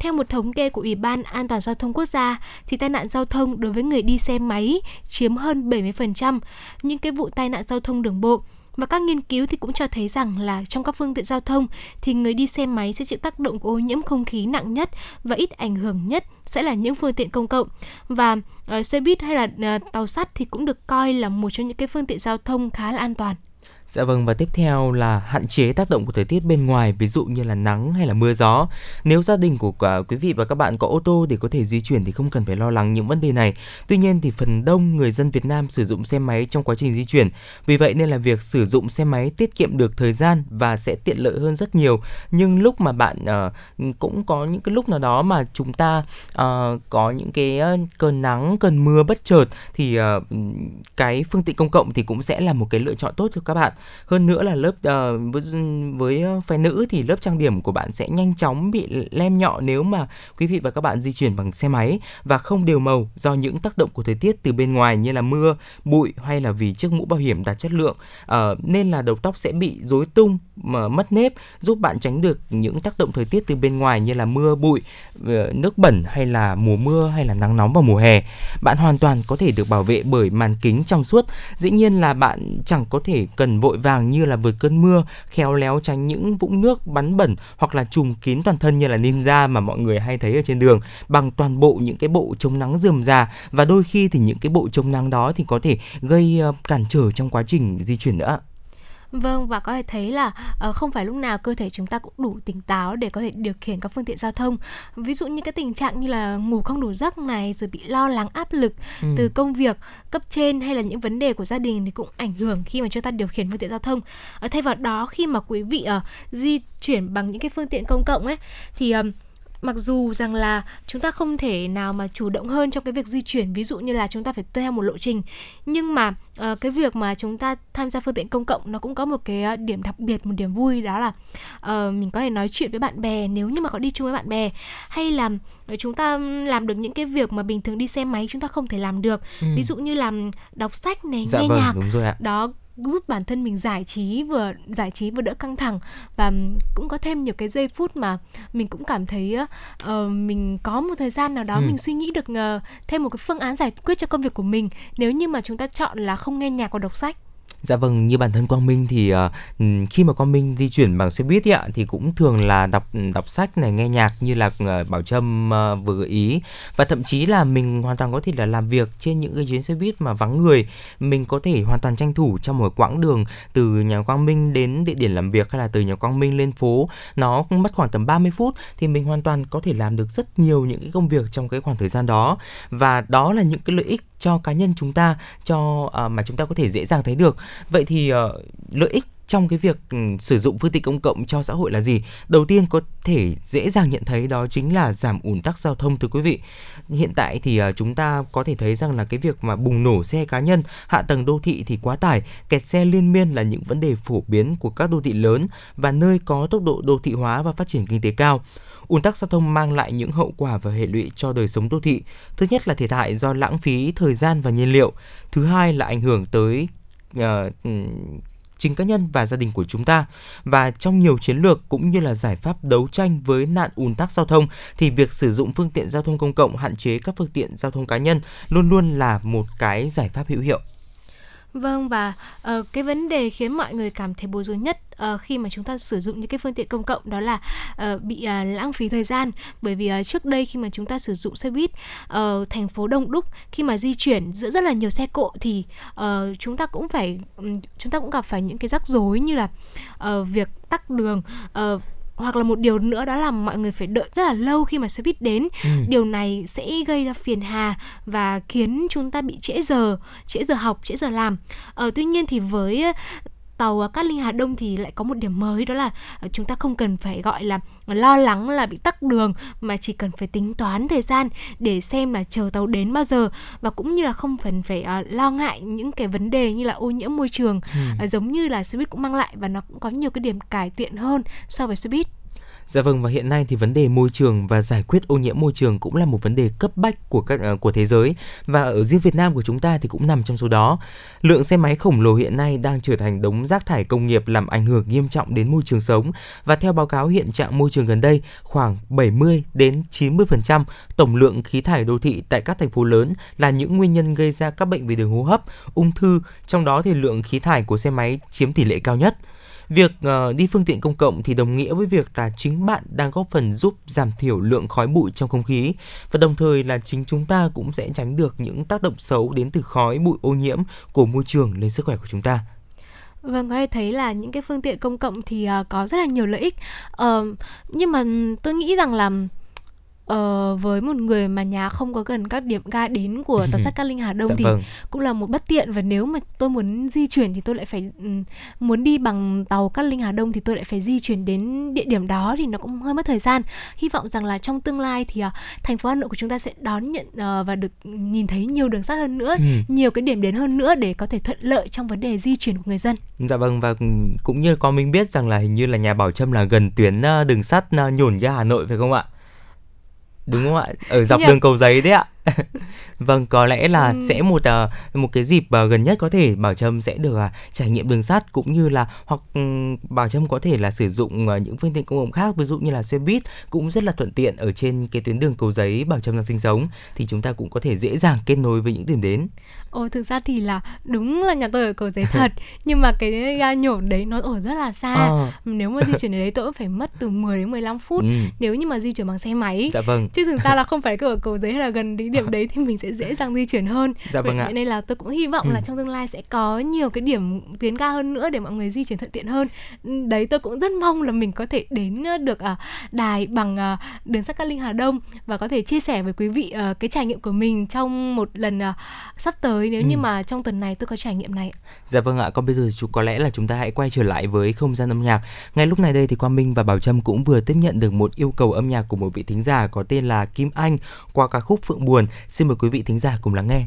Theo một thống kê của Ủy ban An toàn giao thông quốc gia thì tai nạn giao thông đối với người đi xe máy chiếm hơn 70% những cái vụ tai nạn giao thông đường bộ. Và các nghiên cứu thì cũng cho thấy rằng là trong các phương tiện giao thông thì người đi xe máy sẽ chịu tác động của ô nhiễm không khí nặng nhất và ít ảnh hưởng nhất sẽ là những phương tiện công cộng. Và uh, xe buýt hay là uh, tàu sắt thì cũng được coi là một trong những cái phương tiện giao thông khá là an toàn. Dạ vâng và tiếp theo là hạn chế tác động của thời tiết bên ngoài ví dụ như là nắng hay là mưa gió. Nếu gia đình của cả quý vị và các bạn có ô tô để có thể di chuyển thì không cần phải lo lắng những vấn đề này. Tuy nhiên thì phần đông người dân Việt Nam sử dụng xe máy trong quá trình di chuyển. Vì vậy nên là việc sử dụng xe máy tiết kiệm được thời gian và sẽ tiện lợi hơn rất nhiều. Nhưng lúc mà bạn uh, cũng có những cái lúc nào đó mà chúng ta uh, có những cái uh, cơn nắng, cơn mưa bất chợt thì uh, cái phương tiện công cộng thì cũng sẽ là một cái lựa chọn tốt cho các bạn hơn nữa là lớp uh, với, với ờ, phái nữ thì lớp trang điểm của bạn sẽ nhanh chóng bị lem nhọ nếu mà quý vị và các bạn di chuyển bằng xe máy và không đều màu do những tác động của thời tiết từ bên ngoài như là mưa bụi hay là vì chiếc mũ bảo hiểm đạt chất lượng. Uh, nên là đầu tóc sẽ bị rối tung mà mất nếp giúp bạn tránh được những tác động thời tiết từ bên ngoài như là mưa bụi nước bẩn hay là mùa mưa hay là nắng nóng vào mùa hè. Bạn hoàn toàn có thể được bảo vệ bởi màn kính trong suốt. Dĩ nhiên là bạn chẳng có thể cần vội vội vàng như là vượt cơn mưa, khéo léo tránh những vũng nước bắn bẩn hoặc là trùm kín toàn thân như là ninja mà mọi người hay thấy ở trên đường, bằng toàn bộ những cái bộ chống nắng rườm rà. Và đôi khi thì những cái bộ chống nắng đó thì có thể gây ờ, cản trở trong quá trình di chuyển nữa. Vâng và có thể thấy là uh, không phải lúc nào cơ thể chúng ta cũng đủ tỉnh táo để có thể điều khiển các phương tiện giao thông. Ví dụ như cái tình trạng như là ngủ không đủ giấc này rồi bị lo lắng áp lực ừ. từ công việc cấp trên hay là những vấn đề của gia đình thì cũng ảnh hưởng khi mà chúng ta điều khiển phương tiện giao thông. Ở thay vào đó khi mà quý vị uh, di chuyển bằng những cái phương tiện công cộng ấy thì uh, mặc dù rằng là chúng ta không thể nào mà chủ động hơn trong cái việc di chuyển ví dụ như là chúng ta phải theo một lộ trình nhưng mà uh, cái việc mà chúng ta tham gia phương tiện công cộng nó cũng có một cái điểm đặc biệt một điểm vui đó là uh, mình có thể nói chuyện với bạn bè nếu như mà có đi chung với bạn bè hay là chúng ta làm được những cái việc mà bình thường đi xe máy chúng ta không thể làm được ừ. ví dụ như làm đọc sách này dạ nghe vâng, nhạc đúng rồi ạ. đó giúp bản thân mình giải trí vừa giải trí vừa đỡ căng thẳng và cũng có thêm nhiều cái giây phút mà mình cũng cảm thấy uh, mình có một thời gian nào đó ừ. mình suy nghĩ được uh, thêm một cái phương án giải quyết cho công việc của mình nếu như mà chúng ta chọn là không nghe nhạc và đọc sách Dạ vâng, như bản thân Quang Minh thì uh, khi mà Quang Minh di chuyển bằng xe buýt ạ thì cũng thường là đọc ừ, đọc sách này, nghe nhạc như là uh, Bảo Trâm uh, vừa gợi ý. Và thậm chí là mình hoàn toàn có thể là làm việc trên những cái chuyến xe buýt mà vắng người, mình có thể hoàn toàn tranh thủ trong một quãng đường từ nhà Quang Minh đến địa điểm làm việc hay là từ nhà Quang Minh lên phố. Nó cũng mất khoảng tầm 30 phút thì mình hoàn toàn có thể làm được rất nhiều những cái công việc trong cái khoảng thời gian đó. Và đó là những cái lợi ích cho cá nhân chúng ta cho uh, mà chúng ta có thể dễ dàng thấy được vậy thì uh, lợi ích trong cái việc ừ, sử dụng phương tiện công cộng cho xã hội là gì? Đầu tiên có thể dễ dàng nhận thấy đó chính là giảm ùn tắc giao thông thưa quý vị. Hiện tại thì ờ, chúng ta có thể thấy rằng là cái việc mà bùng nổ xe cá nhân, hạ tầng đô thị thì quá tải, kẹt xe liên miên là những vấn đề phổ biến của các đô thị lớn và nơi có tốc độ đô thị hóa và phát triển kinh tế cao ùn tắc giao thông mang lại những hậu quả và hệ lụy cho đời sống đô thị. Thứ nhất là thiệt hại do lãng phí thời gian và nhiên liệu. Thứ hai là ảnh hưởng tới uh, chính cá nhân và gia đình của chúng ta. Và trong nhiều chiến lược cũng như là giải pháp đấu tranh với nạn ùn tắc giao thông thì việc sử dụng phương tiện giao thông công cộng hạn chế các phương tiện giao thông cá nhân luôn luôn là một cái giải pháp hữu hiệu. Vâng và uh, cái vấn đề khiến mọi người cảm thấy bối rối nhất uh, khi mà chúng ta sử dụng những cái phương tiện công cộng đó là uh, bị uh, lãng phí thời gian. Bởi vì uh, trước đây khi mà chúng ta sử dụng xe buýt uh, thành phố đông đúc khi mà di chuyển giữa rất là nhiều xe cộ thì uh, chúng ta cũng phải um, chúng ta cũng gặp phải những cái rắc rối như là uh, việc tắc đường uh, hoặc là một điều nữa đó là mọi người phải đợi rất là lâu khi mà xe buýt đến ừ. điều này sẽ gây ra phiền hà và khiến chúng ta bị trễ giờ trễ giờ học trễ giờ làm ờ, tuy nhiên thì với tàu Cát Linh Hà Đông thì lại có một điểm mới đó là ờ, chúng ta không cần phải gọi là lo lắng là bị tắc đường mà chỉ cần phải tính toán thời gian để xem là chờ tàu đến bao giờ và cũng như là không cần phải uh, lo ngại những cái vấn đề như là ô nhiễm môi trường ừ. giống như là xe buýt cũng mang lại và nó cũng có nhiều cái điểm cải thiện hơn so với xe buýt. Dạ vâng và hiện nay thì vấn đề môi trường và giải quyết ô nhiễm môi trường cũng là một vấn đề cấp bách của các à, của thế giới và ở riêng Việt Nam của chúng ta thì cũng nằm trong số đó. Lượng xe máy khổng lồ hiện nay đang trở thành đống rác thải công nghiệp làm ảnh hưởng nghiêm trọng đến môi trường sống và theo báo cáo hiện trạng môi trường gần đây, khoảng 70 đến 90% tổng lượng khí thải đô thị tại các thành phố lớn là những nguyên nhân gây ra các bệnh về đường hô hấp, ung thư, trong đó thì lượng khí thải của xe máy chiếm tỷ lệ cao nhất. Việc uh, đi phương tiện công cộng thì đồng nghĩa với việc là chính bạn đang góp phần giúp giảm thiểu lượng khói bụi trong không khí và đồng thời là chính chúng ta cũng sẽ tránh được những tác động xấu đến từ khói bụi ô nhiễm của môi trường lên sức khỏe của chúng ta. Vâng, có thể thấy là những cái phương tiện công cộng thì uh, có rất là nhiều lợi ích. Uh, nhưng mà tôi nghĩ rằng là uh, với một người mà nhà không có gần các điểm ga đến của <laughs> tàu sắt Cát Linh Hà Đông dạ thì vâng. cũng là một bất tiện và nếu mà tôi muốn di chuyển thì tôi lại phải um, muốn đi bằng tàu Cát Linh Hà Đông thì tôi lại phải di chuyển đến địa điểm đó thì nó cũng hơi mất thời gian. Hy vọng rằng là trong tương lai thì uh, thành phố Hà Nội của chúng ta sẽ đón nhận uh, và được nhìn thấy nhiều đường sắt hơn nữa, ừ. nhiều cái điểm đến hơn nữa để có thể thuận lợi trong vấn đề di chuyển của người dân. Dạ vâng và cũng như con mình biết rằng là hình như là nhà Bảo Trâm là gần tuyến uh, đường sắt uh, nhổn ga Hà Nội phải không ạ? Đúng không ạ? Ở dọc đường cầu giấy đấy ạ <laughs> vâng có lẽ là ừ. sẽ một uh, một cái dịp uh, gần nhất có thể bảo trâm sẽ được uh, trải nghiệm đường sắt cũng như là hoặc um, bảo trâm có thể là sử dụng uh, những phương tiện công cộng khác ví dụ như là xe buýt cũng rất là thuận tiện ở trên cái tuyến đường cầu giấy bảo trâm đang sinh sống thì chúng ta cũng có thể dễ dàng kết nối với những điểm đến Ồ thực ra thì là đúng là nhà tôi ở cầu giấy thật <laughs> nhưng mà cái ga nhổn đấy nó ở rất là xa à. nếu mà di chuyển đến đấy tôi cũng phải mất từ 10 đến 15 phút ừ. nếu như mà di chuyển bằng xe máy dạ vâng chứ thực ra là <laughs> không phải ở cầu giấy hay là gần điểm đấy thì mình sẽ dễ dàng di chuyển hơn dạ vâng vậy, ạ. nên là tôi cũng hy vọng ừ. là trong tương lai sẽ có nhiều cái điểm tuyến ga hơn nữa để mọi người di chuyển thuận tiện hơn đấy tôi cũng rất mong là mình có thể đến được uh, đài bằng uh, đường sắt Cát Linh Hà Đông và có thể chia sẻ với quý vị uh, cái trải nghiệm của mình trong một lần uh, sắp tới nếu ừ. như mà trong tuần này tôi có trải nghiệm này dạ vâng ạ còn bây giờ có lẽ là chúng ta hãy quay trở lại với không gian âm nhạc ngay lúc này đây thì Quang Minh và Bảo Trâm cũng vừa tiếp nhận được một yêu cầu âm nhạc của một vị thính giả có tên là Kim Anh qua ca khúc Phượng Buồn xin mời quý vị thính giả cùng lắng nghe.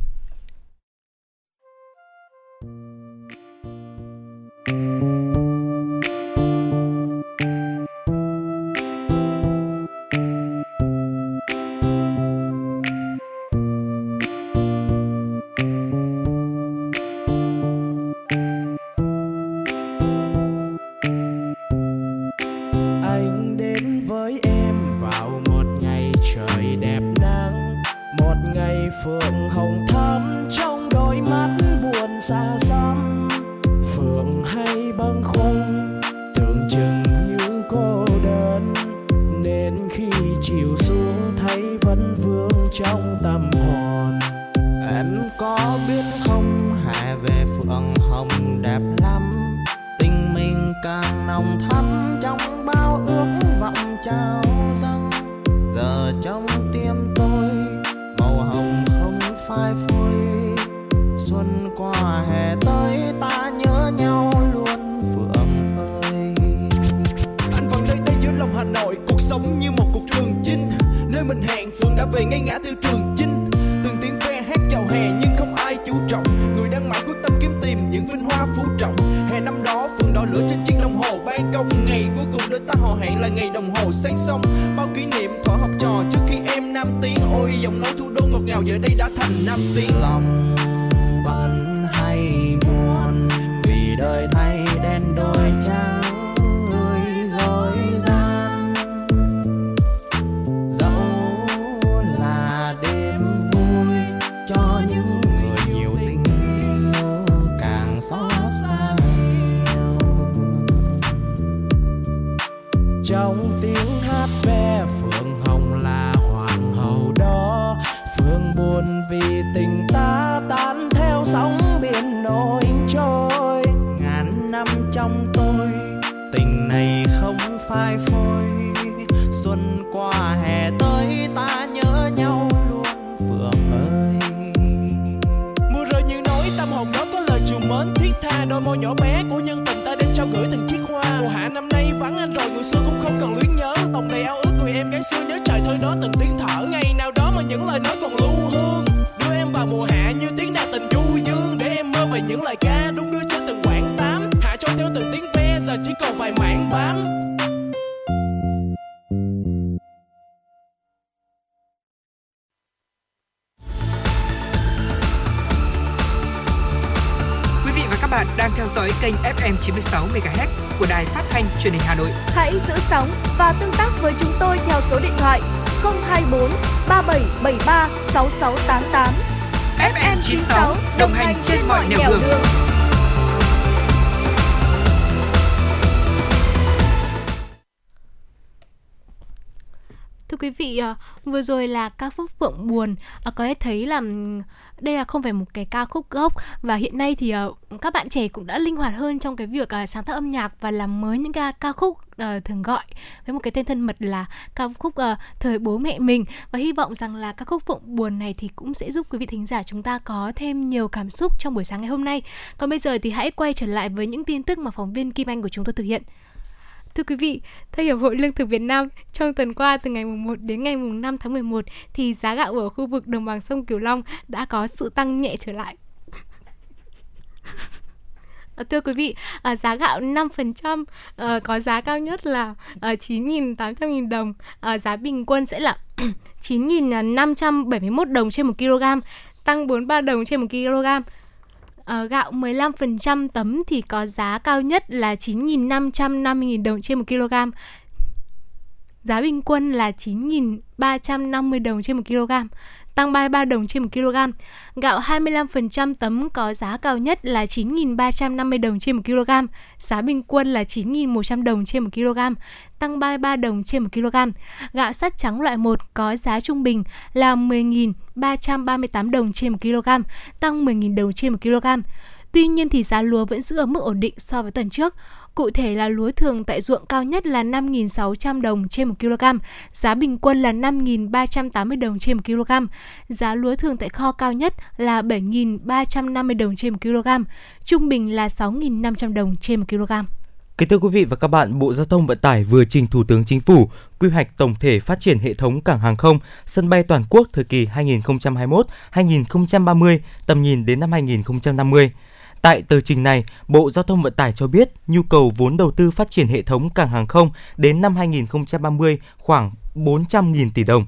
96 MHz vừa rồi là ca khúc Phượng Buồn. À, Có thể thấy là đây là không phải một cái ca khúc gốc và hiện nay thì uh, các bạn trẻ cũng đã linh hoạt hơn trong cái việc uh, sáng tác âm nhạc và làm mới những ca ca khúc uh, thường gọi với một cái tên thân mật là ca khúc uh, thời bố mẹ mình và hy vọng rằng là ca khúc Phượng Buồn này thì cũng sẽ giúp quý vị thính giả chúng ta có thêm nhiều cảm xúc trong buổi sáng ngày hôm nay. Còn bây giờ thì hãy quay trở lại với những tin tức mà phóng viên Kim Anh của chúng tôi thực hiện. Thưa quý vị, theo Hiệp hội Lương thực Việt Nam, trong tuần qua từ ngày mùng 1 đến ngày mùng 5 tháng 11 thì giá gạo ở khu vực đồng bằng sông Cửu Long đã có sự tăng nhẹ trở lại. À, thưa quý vị, à, giá gạo 5% ờ, có giá cao nhất là ờ, 9.800.000 đồng, à, giá bình quân sẽ là <clears throat> 9.571 đồng trên 1 kg, tăng 43 đồng trên 1 kg. Ờ, gạo 15% tấm thì có giá cao nhất là 9.550.000 đồng trên 1 kg. Giá bình quân là 9.350 đồng trên 1 kg, tăng 33 đồng trên 1 kg. Gạo 25% tấm có giá cao nhất là 9.350 đồng trên 1 kg, giá bình quân là 9.100 đồng trên 1 kg, tăng 33 đồng trên 1 kg. Gạo sắt trắng loại 1 có giá trung bình là 10.338 đồng trên 1 kg, tăng 10.000 đồng trên 1 kg. Tuy nhiên thì giá lúa vẫn giữ ở mức ổn định so với tuần trước. Cụ thể là lúa thường tại ruộng cao nhất là 5.600 đồng trên 1 kg, giá bình quân là 5.380 đồng trên 1 kg. Giá lúa thường tại kho cao nhất là 7.350 đồng trên 1 kg, trung bình là 6.500 đồng trên 1 kg. Kính thưa quý vị và các bạn, Bộ Giao thông Vận tải vừa trình Thủ tướng Chính phủ quy hoạch tổng thể phát triển hệ thống cảng hàng không, sân bay toàn quốc thời kỳ 2021-2030, tầm nhìn đến năm 2050. Tại tờ trình này, Bộ Giao thông Vận tải cho biết nhu cầu vốn đầu tư phát triển hệ thống cảng hàng không đến năm 2030 khoảng 400.000 tỷ đồng.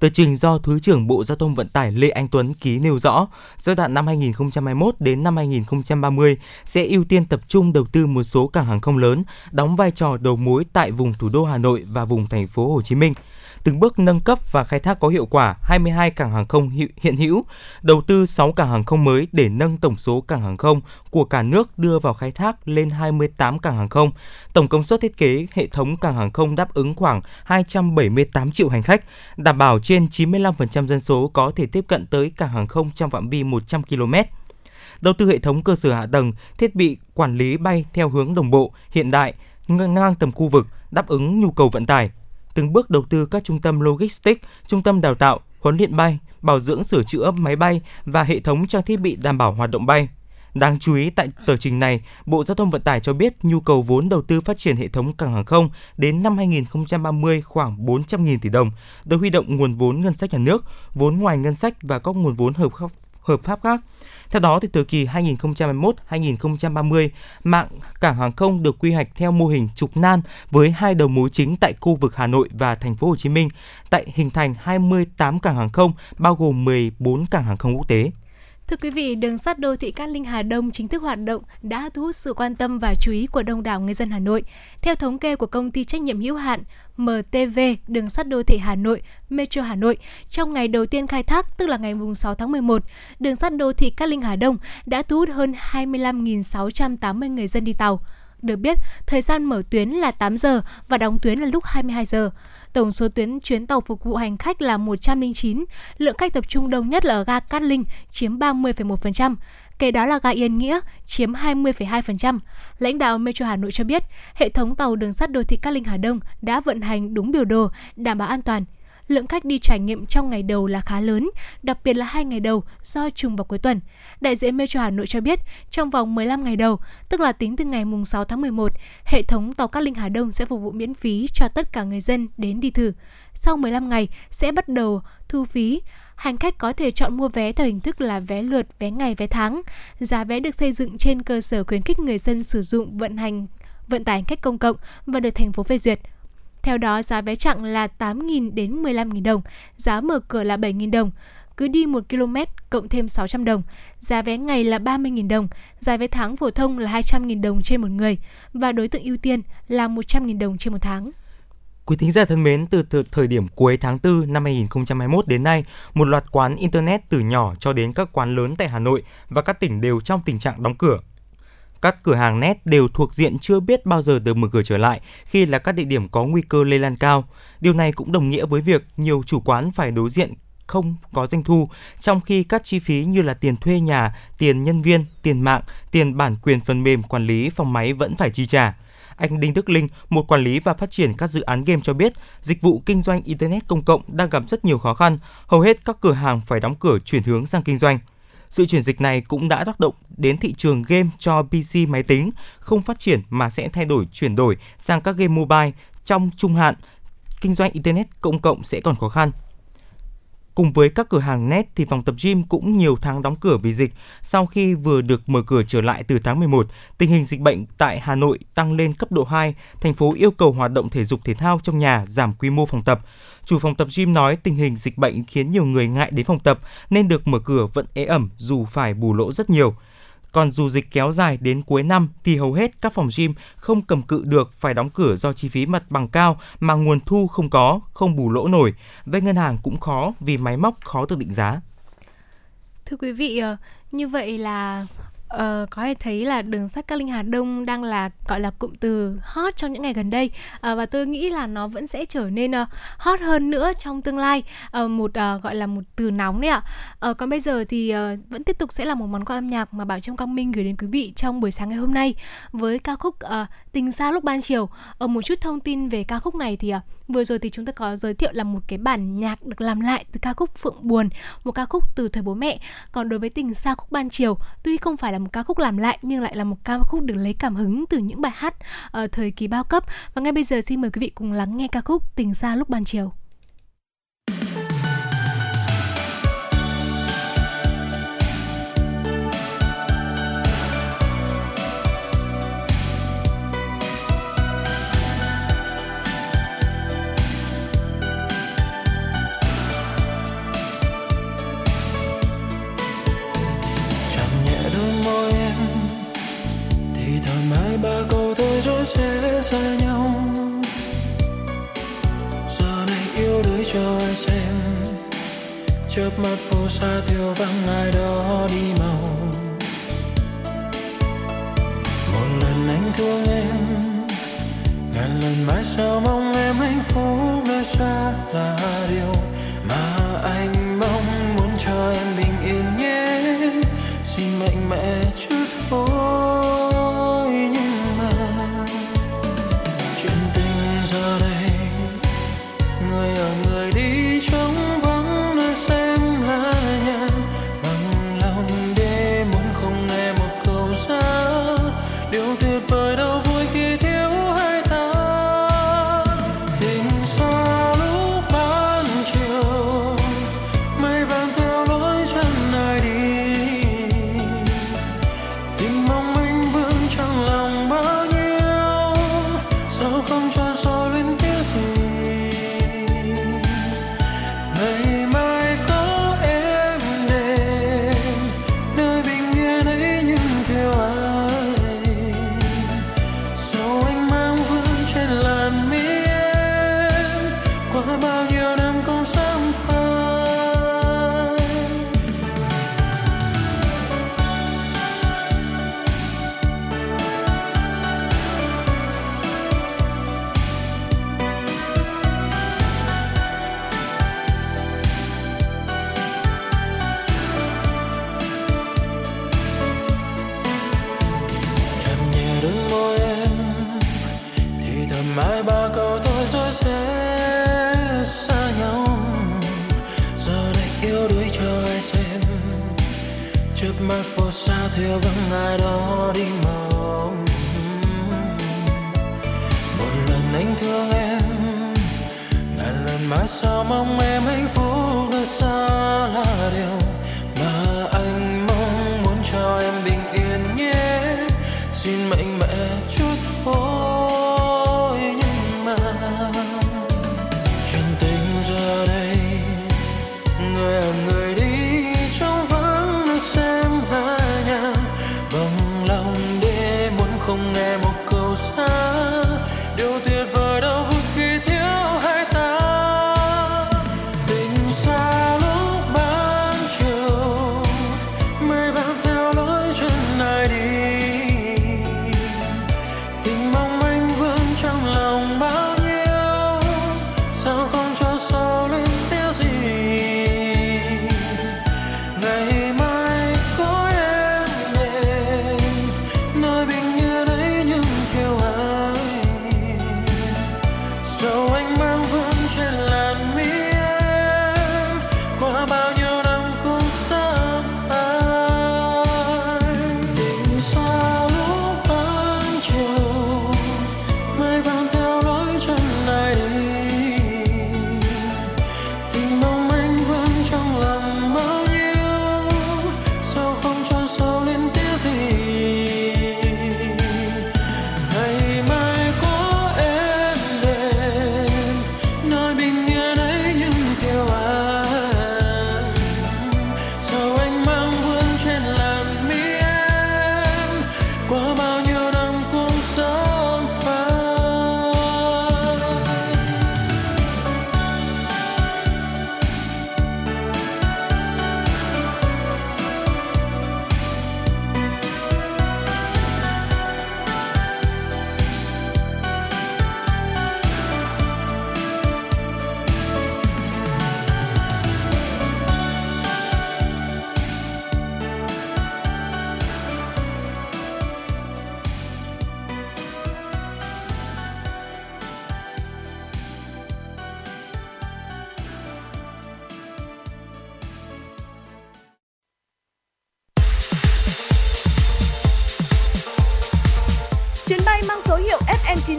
Tờ trình do Thứ trưởng Bộ Giao thông Vận tải Lê Anh Tuấn ký nêu rõ, giai đoạn năm 2021 đến năm 2030 sẽ ưu tiên tập trung đầu tư một số cảng hàng không lớn, đóng vai trò đầu mối tại vùng thủ đô Hà Nội và vùng thành phố Hồ Chí Minh từng bước nâng cấp và khai thác có hiệu quả 22 cảng hàng không hiện hữu, đầu tư 6 cảng hàng không mới để nâng tổng số cảng hàng không của cả nước đưa vào khai thác lên 28 cảng hàng không. Tổng công suất thiết kế hệ thống cảng hàng không đáp ứng khoảng 278 triệu hành khách, đảm bảo trên 95% dân số có thể tiếp cận tới cảng hàng không trong phạm vi 100 km đầu tư hệ thống cơ sở hạ tầng, thiết bị quản lý bay theo hướng đồng bộ, hiện đại, ngang tầm khu vực, đáp ứng nhu cầu vận tải. Từng bước đầu tư các trung tâm logistics, trung tâm đào tạo, huấn luyện bay, bảo dưỡng sửa chữa máy bay và hệ thống trang thiết bị đảm bảo hoạt động bay. Đáng chú ý tại tờ trình này, Bộ Giao thông Vận tải cho biết nhu cầu vốn đầu tư phát triển hệ thống cảng hàng không đến năm 2030 khoảng 400.000 tỷ đồng, được huy động nguồn vốn ngân sách nhà nước, vốn ngoài ngân sách và các nguồn vốn hợp hợp pháp khác. Theo đó, thì từ kỳ 2021-2030, mạng cảng hàng không được quy hoạch theo mô hình trục nan với hai đầu mối chính tại khu vực Hà Nội và thành phố Hồ Chí Minh, tại hình thành 28 cảng hàng không bao gồm 14 cảng hàng không quốc tế. Thưa quý vị, đường sắt đô thị Cát Linh Hà Đông chính thức hoạt động đã thu hút sự quan tâm và chú ý của đông đảo người dân Hà Nội. Theo thống kê của công ty trách nhiệm hữu hạn MTV Đường sắt đô thị Hà Nội, Metro Hà Nội, trong ngày đầu tiên khai thác, tức là ngày 6 tháng 11, đường sắt đô thị Cát Linh Hà Đông đã thu hút hơn 25.680 người dân đi tàu. Được biết, thời gian mở tuyến là 8 giờ và đóng tuyến là lúc 22 giờ. Tổng số tuyến chuyến tàu phục vụ hành khách là 109, lượng khách tập trung đông nhất là ở ga Cát Linh chiếm 30,1%, kế đó là ga Yên Nghĩa chiếm 20,2%. Lãnh đạo Metro Hà Nội cho biết, hệ thống tàu đường sắt đô thị Cát Linh Hà Đông đã vận hành đúng biểu đồ, đảm bảo an toàn, lượng khách đi trải nghiệm trong ngày đầu là khá lớn, đặc biệt là hai ngày đầu do trùng vào cuối tuần. Đại diện Metro Hà Nội cho biết, trong vòng 15 ngày đầu, tức là tính từ ngày 6 tháng 11, hệ thống tàu Cát Linh Hà Đông sẽ phục vụ miễn phí cho tất cả người dân đến đi thử. Sau 15 ngày sẽ bắt đầu thu phí hành khách có thể chọn mua vé theo hình thức là vé lượt, vé ngày, vé tháng. Giá vé được xây dựng trên cơ sở khuyến khích người dân sử dụng vận hành vận tải hành khách công cộng và được thành phố phê duyệt. Theo đó, giá vé chặng là 8.000 đến 15.000 đồng, giá mở cửa là 7.000 đồng, cứ đi 1 km cộng thêm 600 đồng. Giá vé ngày là 30.000 đồng, giá vé tháng phổ thông là 200.000 đồng trên một người và đối tượng ưu tiên là 100.000 đồng trên một tháng. Quý thính giả thân mến, từ, thời điểm cuối tháng 4 năm 2021 đến nay, một loạt quán Internet từ nhỏ cho đến các quán lớn tại Hà Nội và các tỉnh đều trong tình trạng đóng cửa các cửa hàng net đều thuộc diện chưa biết bao giờ được mở cửa trở lại khi là các địa điểm có nguy cơ lây lan cao. Điều này cũng đồng nghĩa với việc nhiều chủ quán phải đối diện không có doanh thu, trong khi các chi phí như là tiền thuê nhà, tiền nhân viên, tiền mạng, tiền bản quyền phần mềm quản lý phòng máy vẫn phải chi trả. Anh Đinh Đức Linh, một quản lý và phát triển các dự án game cho biết, dịch vụ kinh doanh internet công cộng đang gặp rất nhiều khó khăn, hầu hết các cửa hàng phải đóng cửa chuyển hướng sang kinh doanh. Sự chuyển dịch này cũng đã tác động đến thị trường game cho PC máy tính, không phát triển mà sẽ thay đổi chuyển đổi sang các game mobile trong trung hạn. Kinh doanh internet công cộng sẽ còn khó khăn. Cùng với các cửa hàng net thì phòng tập gym cũng nhiều tháng đóng cửa vì dịch. Sau khi vừa được mở cửa trở lại từ tháng 11, tình hình dịch bệnh tại Hà Nội tăng lên cấp độ 2, thành phố yêu cầu hoạt động thể dục thể thao trong nhà giảm quy mô phòng tập. Chủ phòng tập gym nói tình hình dịch bệnh khiến nhiều người ngại đến phòng tập nên được mở cửa vẫn ế ẩm dù phải bù lỗ rất nhiều. Còn dù dịch kéo dài đến cuối năm thì hầu hết các phòng gym không cầm cự được phải đóng cửa do chi phí mặt bằng cao mà nguồn thu không có, không bù lỗ nổi. Vay ngân hàng cũng khó vì máy móc khó tự định giá. Thưa quý vị, ờ, như vậy là uh, có thể thấy là đường sắt Cát Linh Hà Đông đang là gọi là cụm từ hot trong những ngày gần đây uh, và tôi nghĩ là nó vẫn sẽ trở nên uh, hot hơn nữa trong tương lai uh, một uh, gọi là một từ nóng đấy ạ. Uh, còn bây giờ thì uh, vẫn tiếp tục sẽ là một món quà âm nhạc mà Bảo Trâm Quang Minh gửi đến quý vị trong buổi sáng ngày hôm nay với ca khúc uh, Tình xa lúc ban chiều. Ở một chút thông tin về ca khúc này thì uh, vừa rồi thì chúng ta có giới thiệu là một cái bản nhạc được làm lại từ ca khúc Phượng Buồn, một ca khúc từ thời bố mẹ. Còn đối với Tình xa khúc ban chiều, tuy không phải là một ca khúc làm lại nhưng lại là một ca khúc được lấy cảm hứng từ những bài hát ở thời kỳ bao cấp. Và ngay bây giờ xin mời quý vị cùng lắng nghe ca khúc Tình xa lúc ban chiều. Cho ai xem chớp mắt phố xa thiếu vắng, ai đó đi màu một lần anh thương em, ngàn lần mãi sao mong em hạnh phúc nơi xa là điều.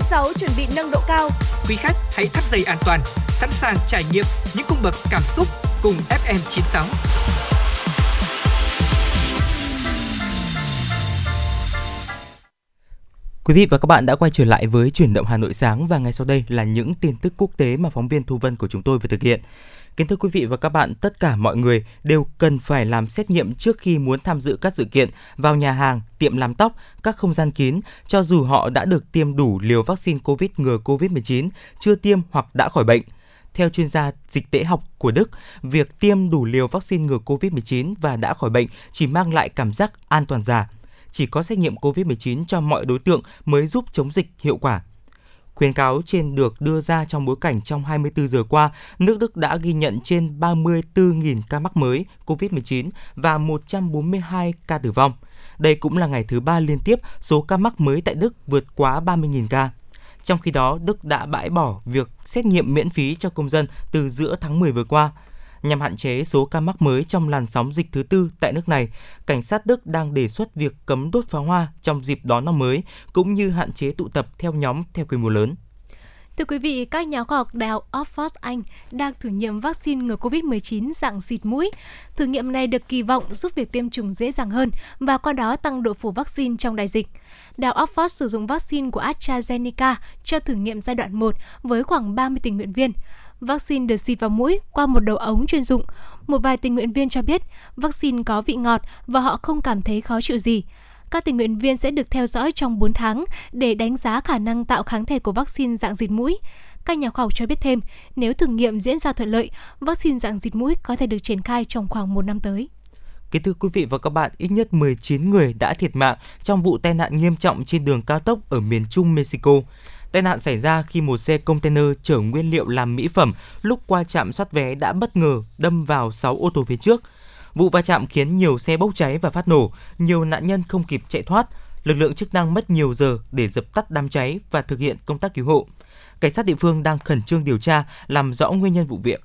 FM96 chuẩn bị nâng độ cao. Quý khách hãy thắt dây an toàn, sẵn sàng trải nghiệm những cung bậc cảm xúc cùng FM96. Quý vị và các bạn đã quay trở lại với chuyển động Hà Nội sáng và ngay sau đây là những tin tức quốc tế mà phóng viên Thu Vân của chúng tôi vừa thực hiện. Kính thưa quý vị và các bạn, tất cả mọi người đều cần phải làm xét nghiệm trước khi muốn tham dự các sự kiện vào nhà hàng, tiệm làm tóc, các không gian kín, cho dù họ đã được tiêm đủ liều vaccine COVID ngừa COVID-19, chưa tiêm hoặc đã khỏi bệnh. Theo chuyên gia dịch tễ học của Đức, việc tiêm đủ liều vaccine ngừa COVID-19 và đã khỏi bệnh chỉ mang lại cảm giác an toàn giả. Chỉ có xét nghiệm COVID-19 cho mọi đối tượng mới giúp chống dịch hiệu quả. Khuyến cáo trên được đưa ra trong bối cảnh trong 24 giờ qua, nước Đức đã ghi nhận trên 34.000 ca mắc mới COVID-19 và 142 ca tử vong. Đây cũng là ngày thứ ba liên tiếp số ca mắc mới tại Đức vượt quá 30.000 ca. Trong khi đó, Đức đã bãi bỏ việc xét nghiệm miễn phí cho công dân từ giữa tháng 10 vừa qua. Nhằm hạn chế số ca mắc mới trong làn sóng dịch thứ tư tại nước này, cảnh sát Đức đang đề xuất việc cấm đốt pháo hoa trong dịp đón năm mới, cũng như hạn chế tụ tập theo nhóm theo quy mô lớn. Thưa quý vị, các nhà khoa học Đại học Oxford Anh đang thử nghiệm vaccine ngừa COVID-19 dạng xịt mũi. Thử nghiệm này được kỳ vọng giúp việc tiêm chủng dễ dàng hơn và qua đó tăng độ phủ vaccine trong đại dịch. Đại học Oxford sử dụng vaccine của AstraZeneca cho thử nghiệm giai đoạn 1 với khoảng 30 tình nguyện viên. Vaccine được xịt vào mũi qua một đầu ống chuyên dụng. Một vài tình nguyện viên cho biết vaccine có vị ngọt và họ không cảm thấy khó chịu gì. Các tình nguyện viên sẽ được theo dõi trong 4 tháng để đánh giá khả năng tạo kháng thể của vaccine dạng xịt mũi. Các nhà khoa học cho biết thêm, nếu thử nghiệm diễn ra thuận lợi, vaccine dạng xịt mũi có thể được triển khai trong khoảng một năm tới. Kính thưa quý vị và các bạn, ít nhất 19 người đã thiệt mạng trong vụ tai nạn nghiêm trọng trên đường cao tốc ở miền Trung Mexico. Tai nạn xảy ra khi một xe container chở nguyên liệu làm mỹ phẩm lúc qua trạm soát vé đã bất ngờ đâm vào 6 ô tô phía trước. Vụ va chạm khiến nhiều xe bốc cháy và phát nổ, nhiều nạn nhân không kịp chạy thoát. Lực lượng chức năng mất nhiều giờ để dập tắt đám cháy và thực hiện công tác cứu hộ. Cảnh sát địa phương đang khẩn trương điều tra, làm rõ nguyên nhân vụ việc.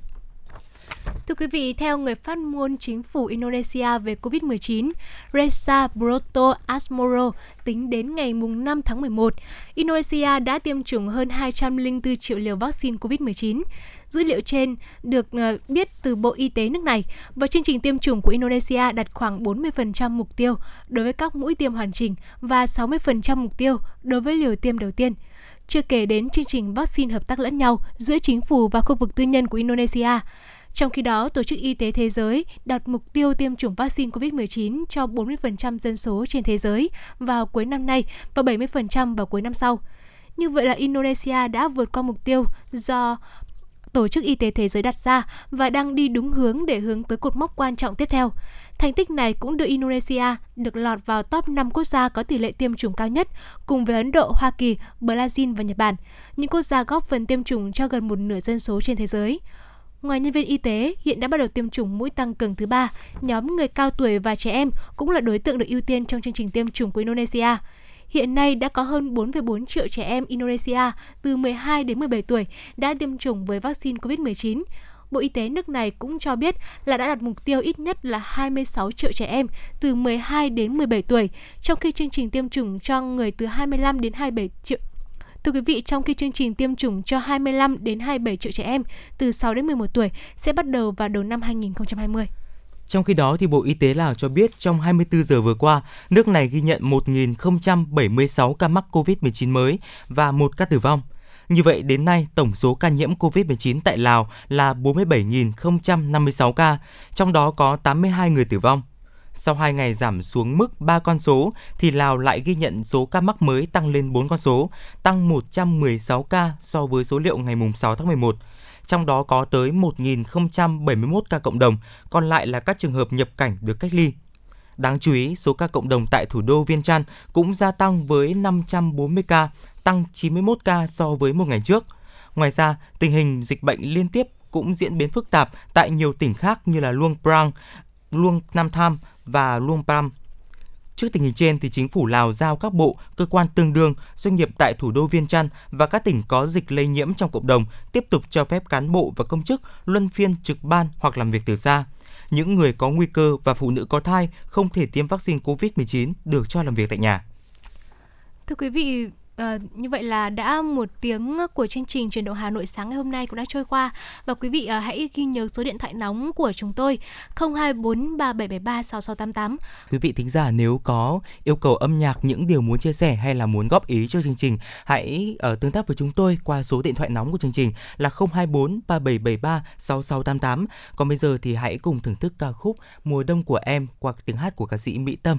Thưa quý vị, theo người phát ngôn chính phủ Indonesia về COVID-19, Reza Broto Asmoro, tính đến ngày 5 tháng 11, Indonesia đã tiêm chủng hơn 204 triệu liều vaccine COVID-19. Dữ liệu trên được ờ, biết từ Bộ Y tế nước này và chương trình tiêm chủng của Indonesia đặt khoảng 40% mục tiêu đối với các mũi tiêm hoàn chỉnh và 60% mục tiêu đối với liều tiêm đầu tiên chưa kể đến chương trình vaccine hợp tác lẫn nhau giữa chính phủ và khu vực tư nhân của Indonesia. Trong khi đó, Tổ chức Y tế Thế giới đặt mục tiêu tiêm chủng vaccine COVID-19 cho 40% dân số trên thế giới vào cuối năm nay và 70% vào cuối năm sau. Như vậy là Indonesia đã vượt qua mục tiêu do Tổ chức Y tế Thế giới đặt ra và đang đi đúng hướng để hướng tới cột mốc quan trọng tiếp theo. Thành tích này cũng đưa Indonesia được lọt vào top 5 quốc gia có tỷ lệ tiêm chủng cao nhất, cùng với Ấn Độ, Hoa Kỳ, Brazil và Nhật Bản, những quốc gia góp phần tiêm chủng cho gần một nửa dân số trên thế giới. Ngoài nhân viên y tế, hiện đã bắt đầu tiêm chủng mũi tăng cường thứ ba, nhóm người cao tuổi và trẻ em cũng là đối tượng được ưu tiên trong chương trình tiêm chủng của Indonesia. Hiện nay đã có hơn 4,4 triệu trẻ em Indonesia từ 12 đến 17 tuổi đã tiêm chủng với vaccine COVID-19. Bộ Y tế nước này cũng cho biết là đã đặt mục tiêu ít nhất là 26 triệu trẻ em từ 12 đến 17 tuổi, trong khi chương trình tiêm chủng cho người từ 25 đến 27 triệu Thưa quý vị, trong khi chương trình tiêm chủng cho 25 đến 27 triệu trẻ em từ 6 đến 11 tuổi sẽ bắt đầu vào đầu năm 2020. Trong khi đó, thì Bộ Y tế Lào cho biết trong 24 giờ vừa qua, nước này ghi nhận 1.076 ca mắc COVID-19 mới và một ca tử vong. Như vậy, đến nay, tổng số ca nhiễm COVID-19 tại Lào là 47.056 ca, trong đó có 82 người tử vong. Sau 2 ngày giảm xuống mức 3 con số, thì Lào lại ghi nhận số ca mắc mới tăng lên 4 con số, tăng 116 ca so với số liệu ngày 6 tháng 11 trong đó có tới 1.071 ca cộng đồng, còn lại là các trường hợp nhập cảnh được cách ly. Đáng chú ý, số ca cộng đồng tại thủ đô Viên Chăn cũng gia tăng với 540 ca, tăng 91 ca so với một ngày trước. Ngoài ra, tình hình dịch bệnh liên tiếp cũng diễn biến phức tạp tại nhiều tỉnh khác như là Luang Prang, Luang Nam Tham và Luang Pram. Trước tình hình trên, thì chính phủ Lào giao các bộ, cơ quan tương đương, doanh nghiệp tại thủ đô Viên Chăn và các tỉnh có dịch lây nhiễm trong cộng đồng tiếp tục cho phép cán bộ và công chức luân phiên trực ban hoặc làm việc từ xa. Những người có nguy cơ và phụ nữ có thai không thể tiêm vaccine COVID-19 được cho làm việc tại nhà. Thưa quý vị, À, như vậy là đã một tiếng của chương trình truyền động Hà Nội sáng ngày hôm nay cũng đã trôi qua và quý vị à, hãy ghi nhớ số điện thoại nóng của chúng tôi 024 3773 6688. Quý vị thính giả nếu có yêu cầu âm nhạc những điều muốn chia sẻ hay là muốn góp ý cho chương trình hãy uh, tương tác với chúng tôi qua số điện thoại nóng của chương trình là 024 3773 6688. Còn bây giờ thì hãy cùng thưởng thức ca khúc Mùa đông của em qua tiếng hát của ca sĩ Mỹ Tâm.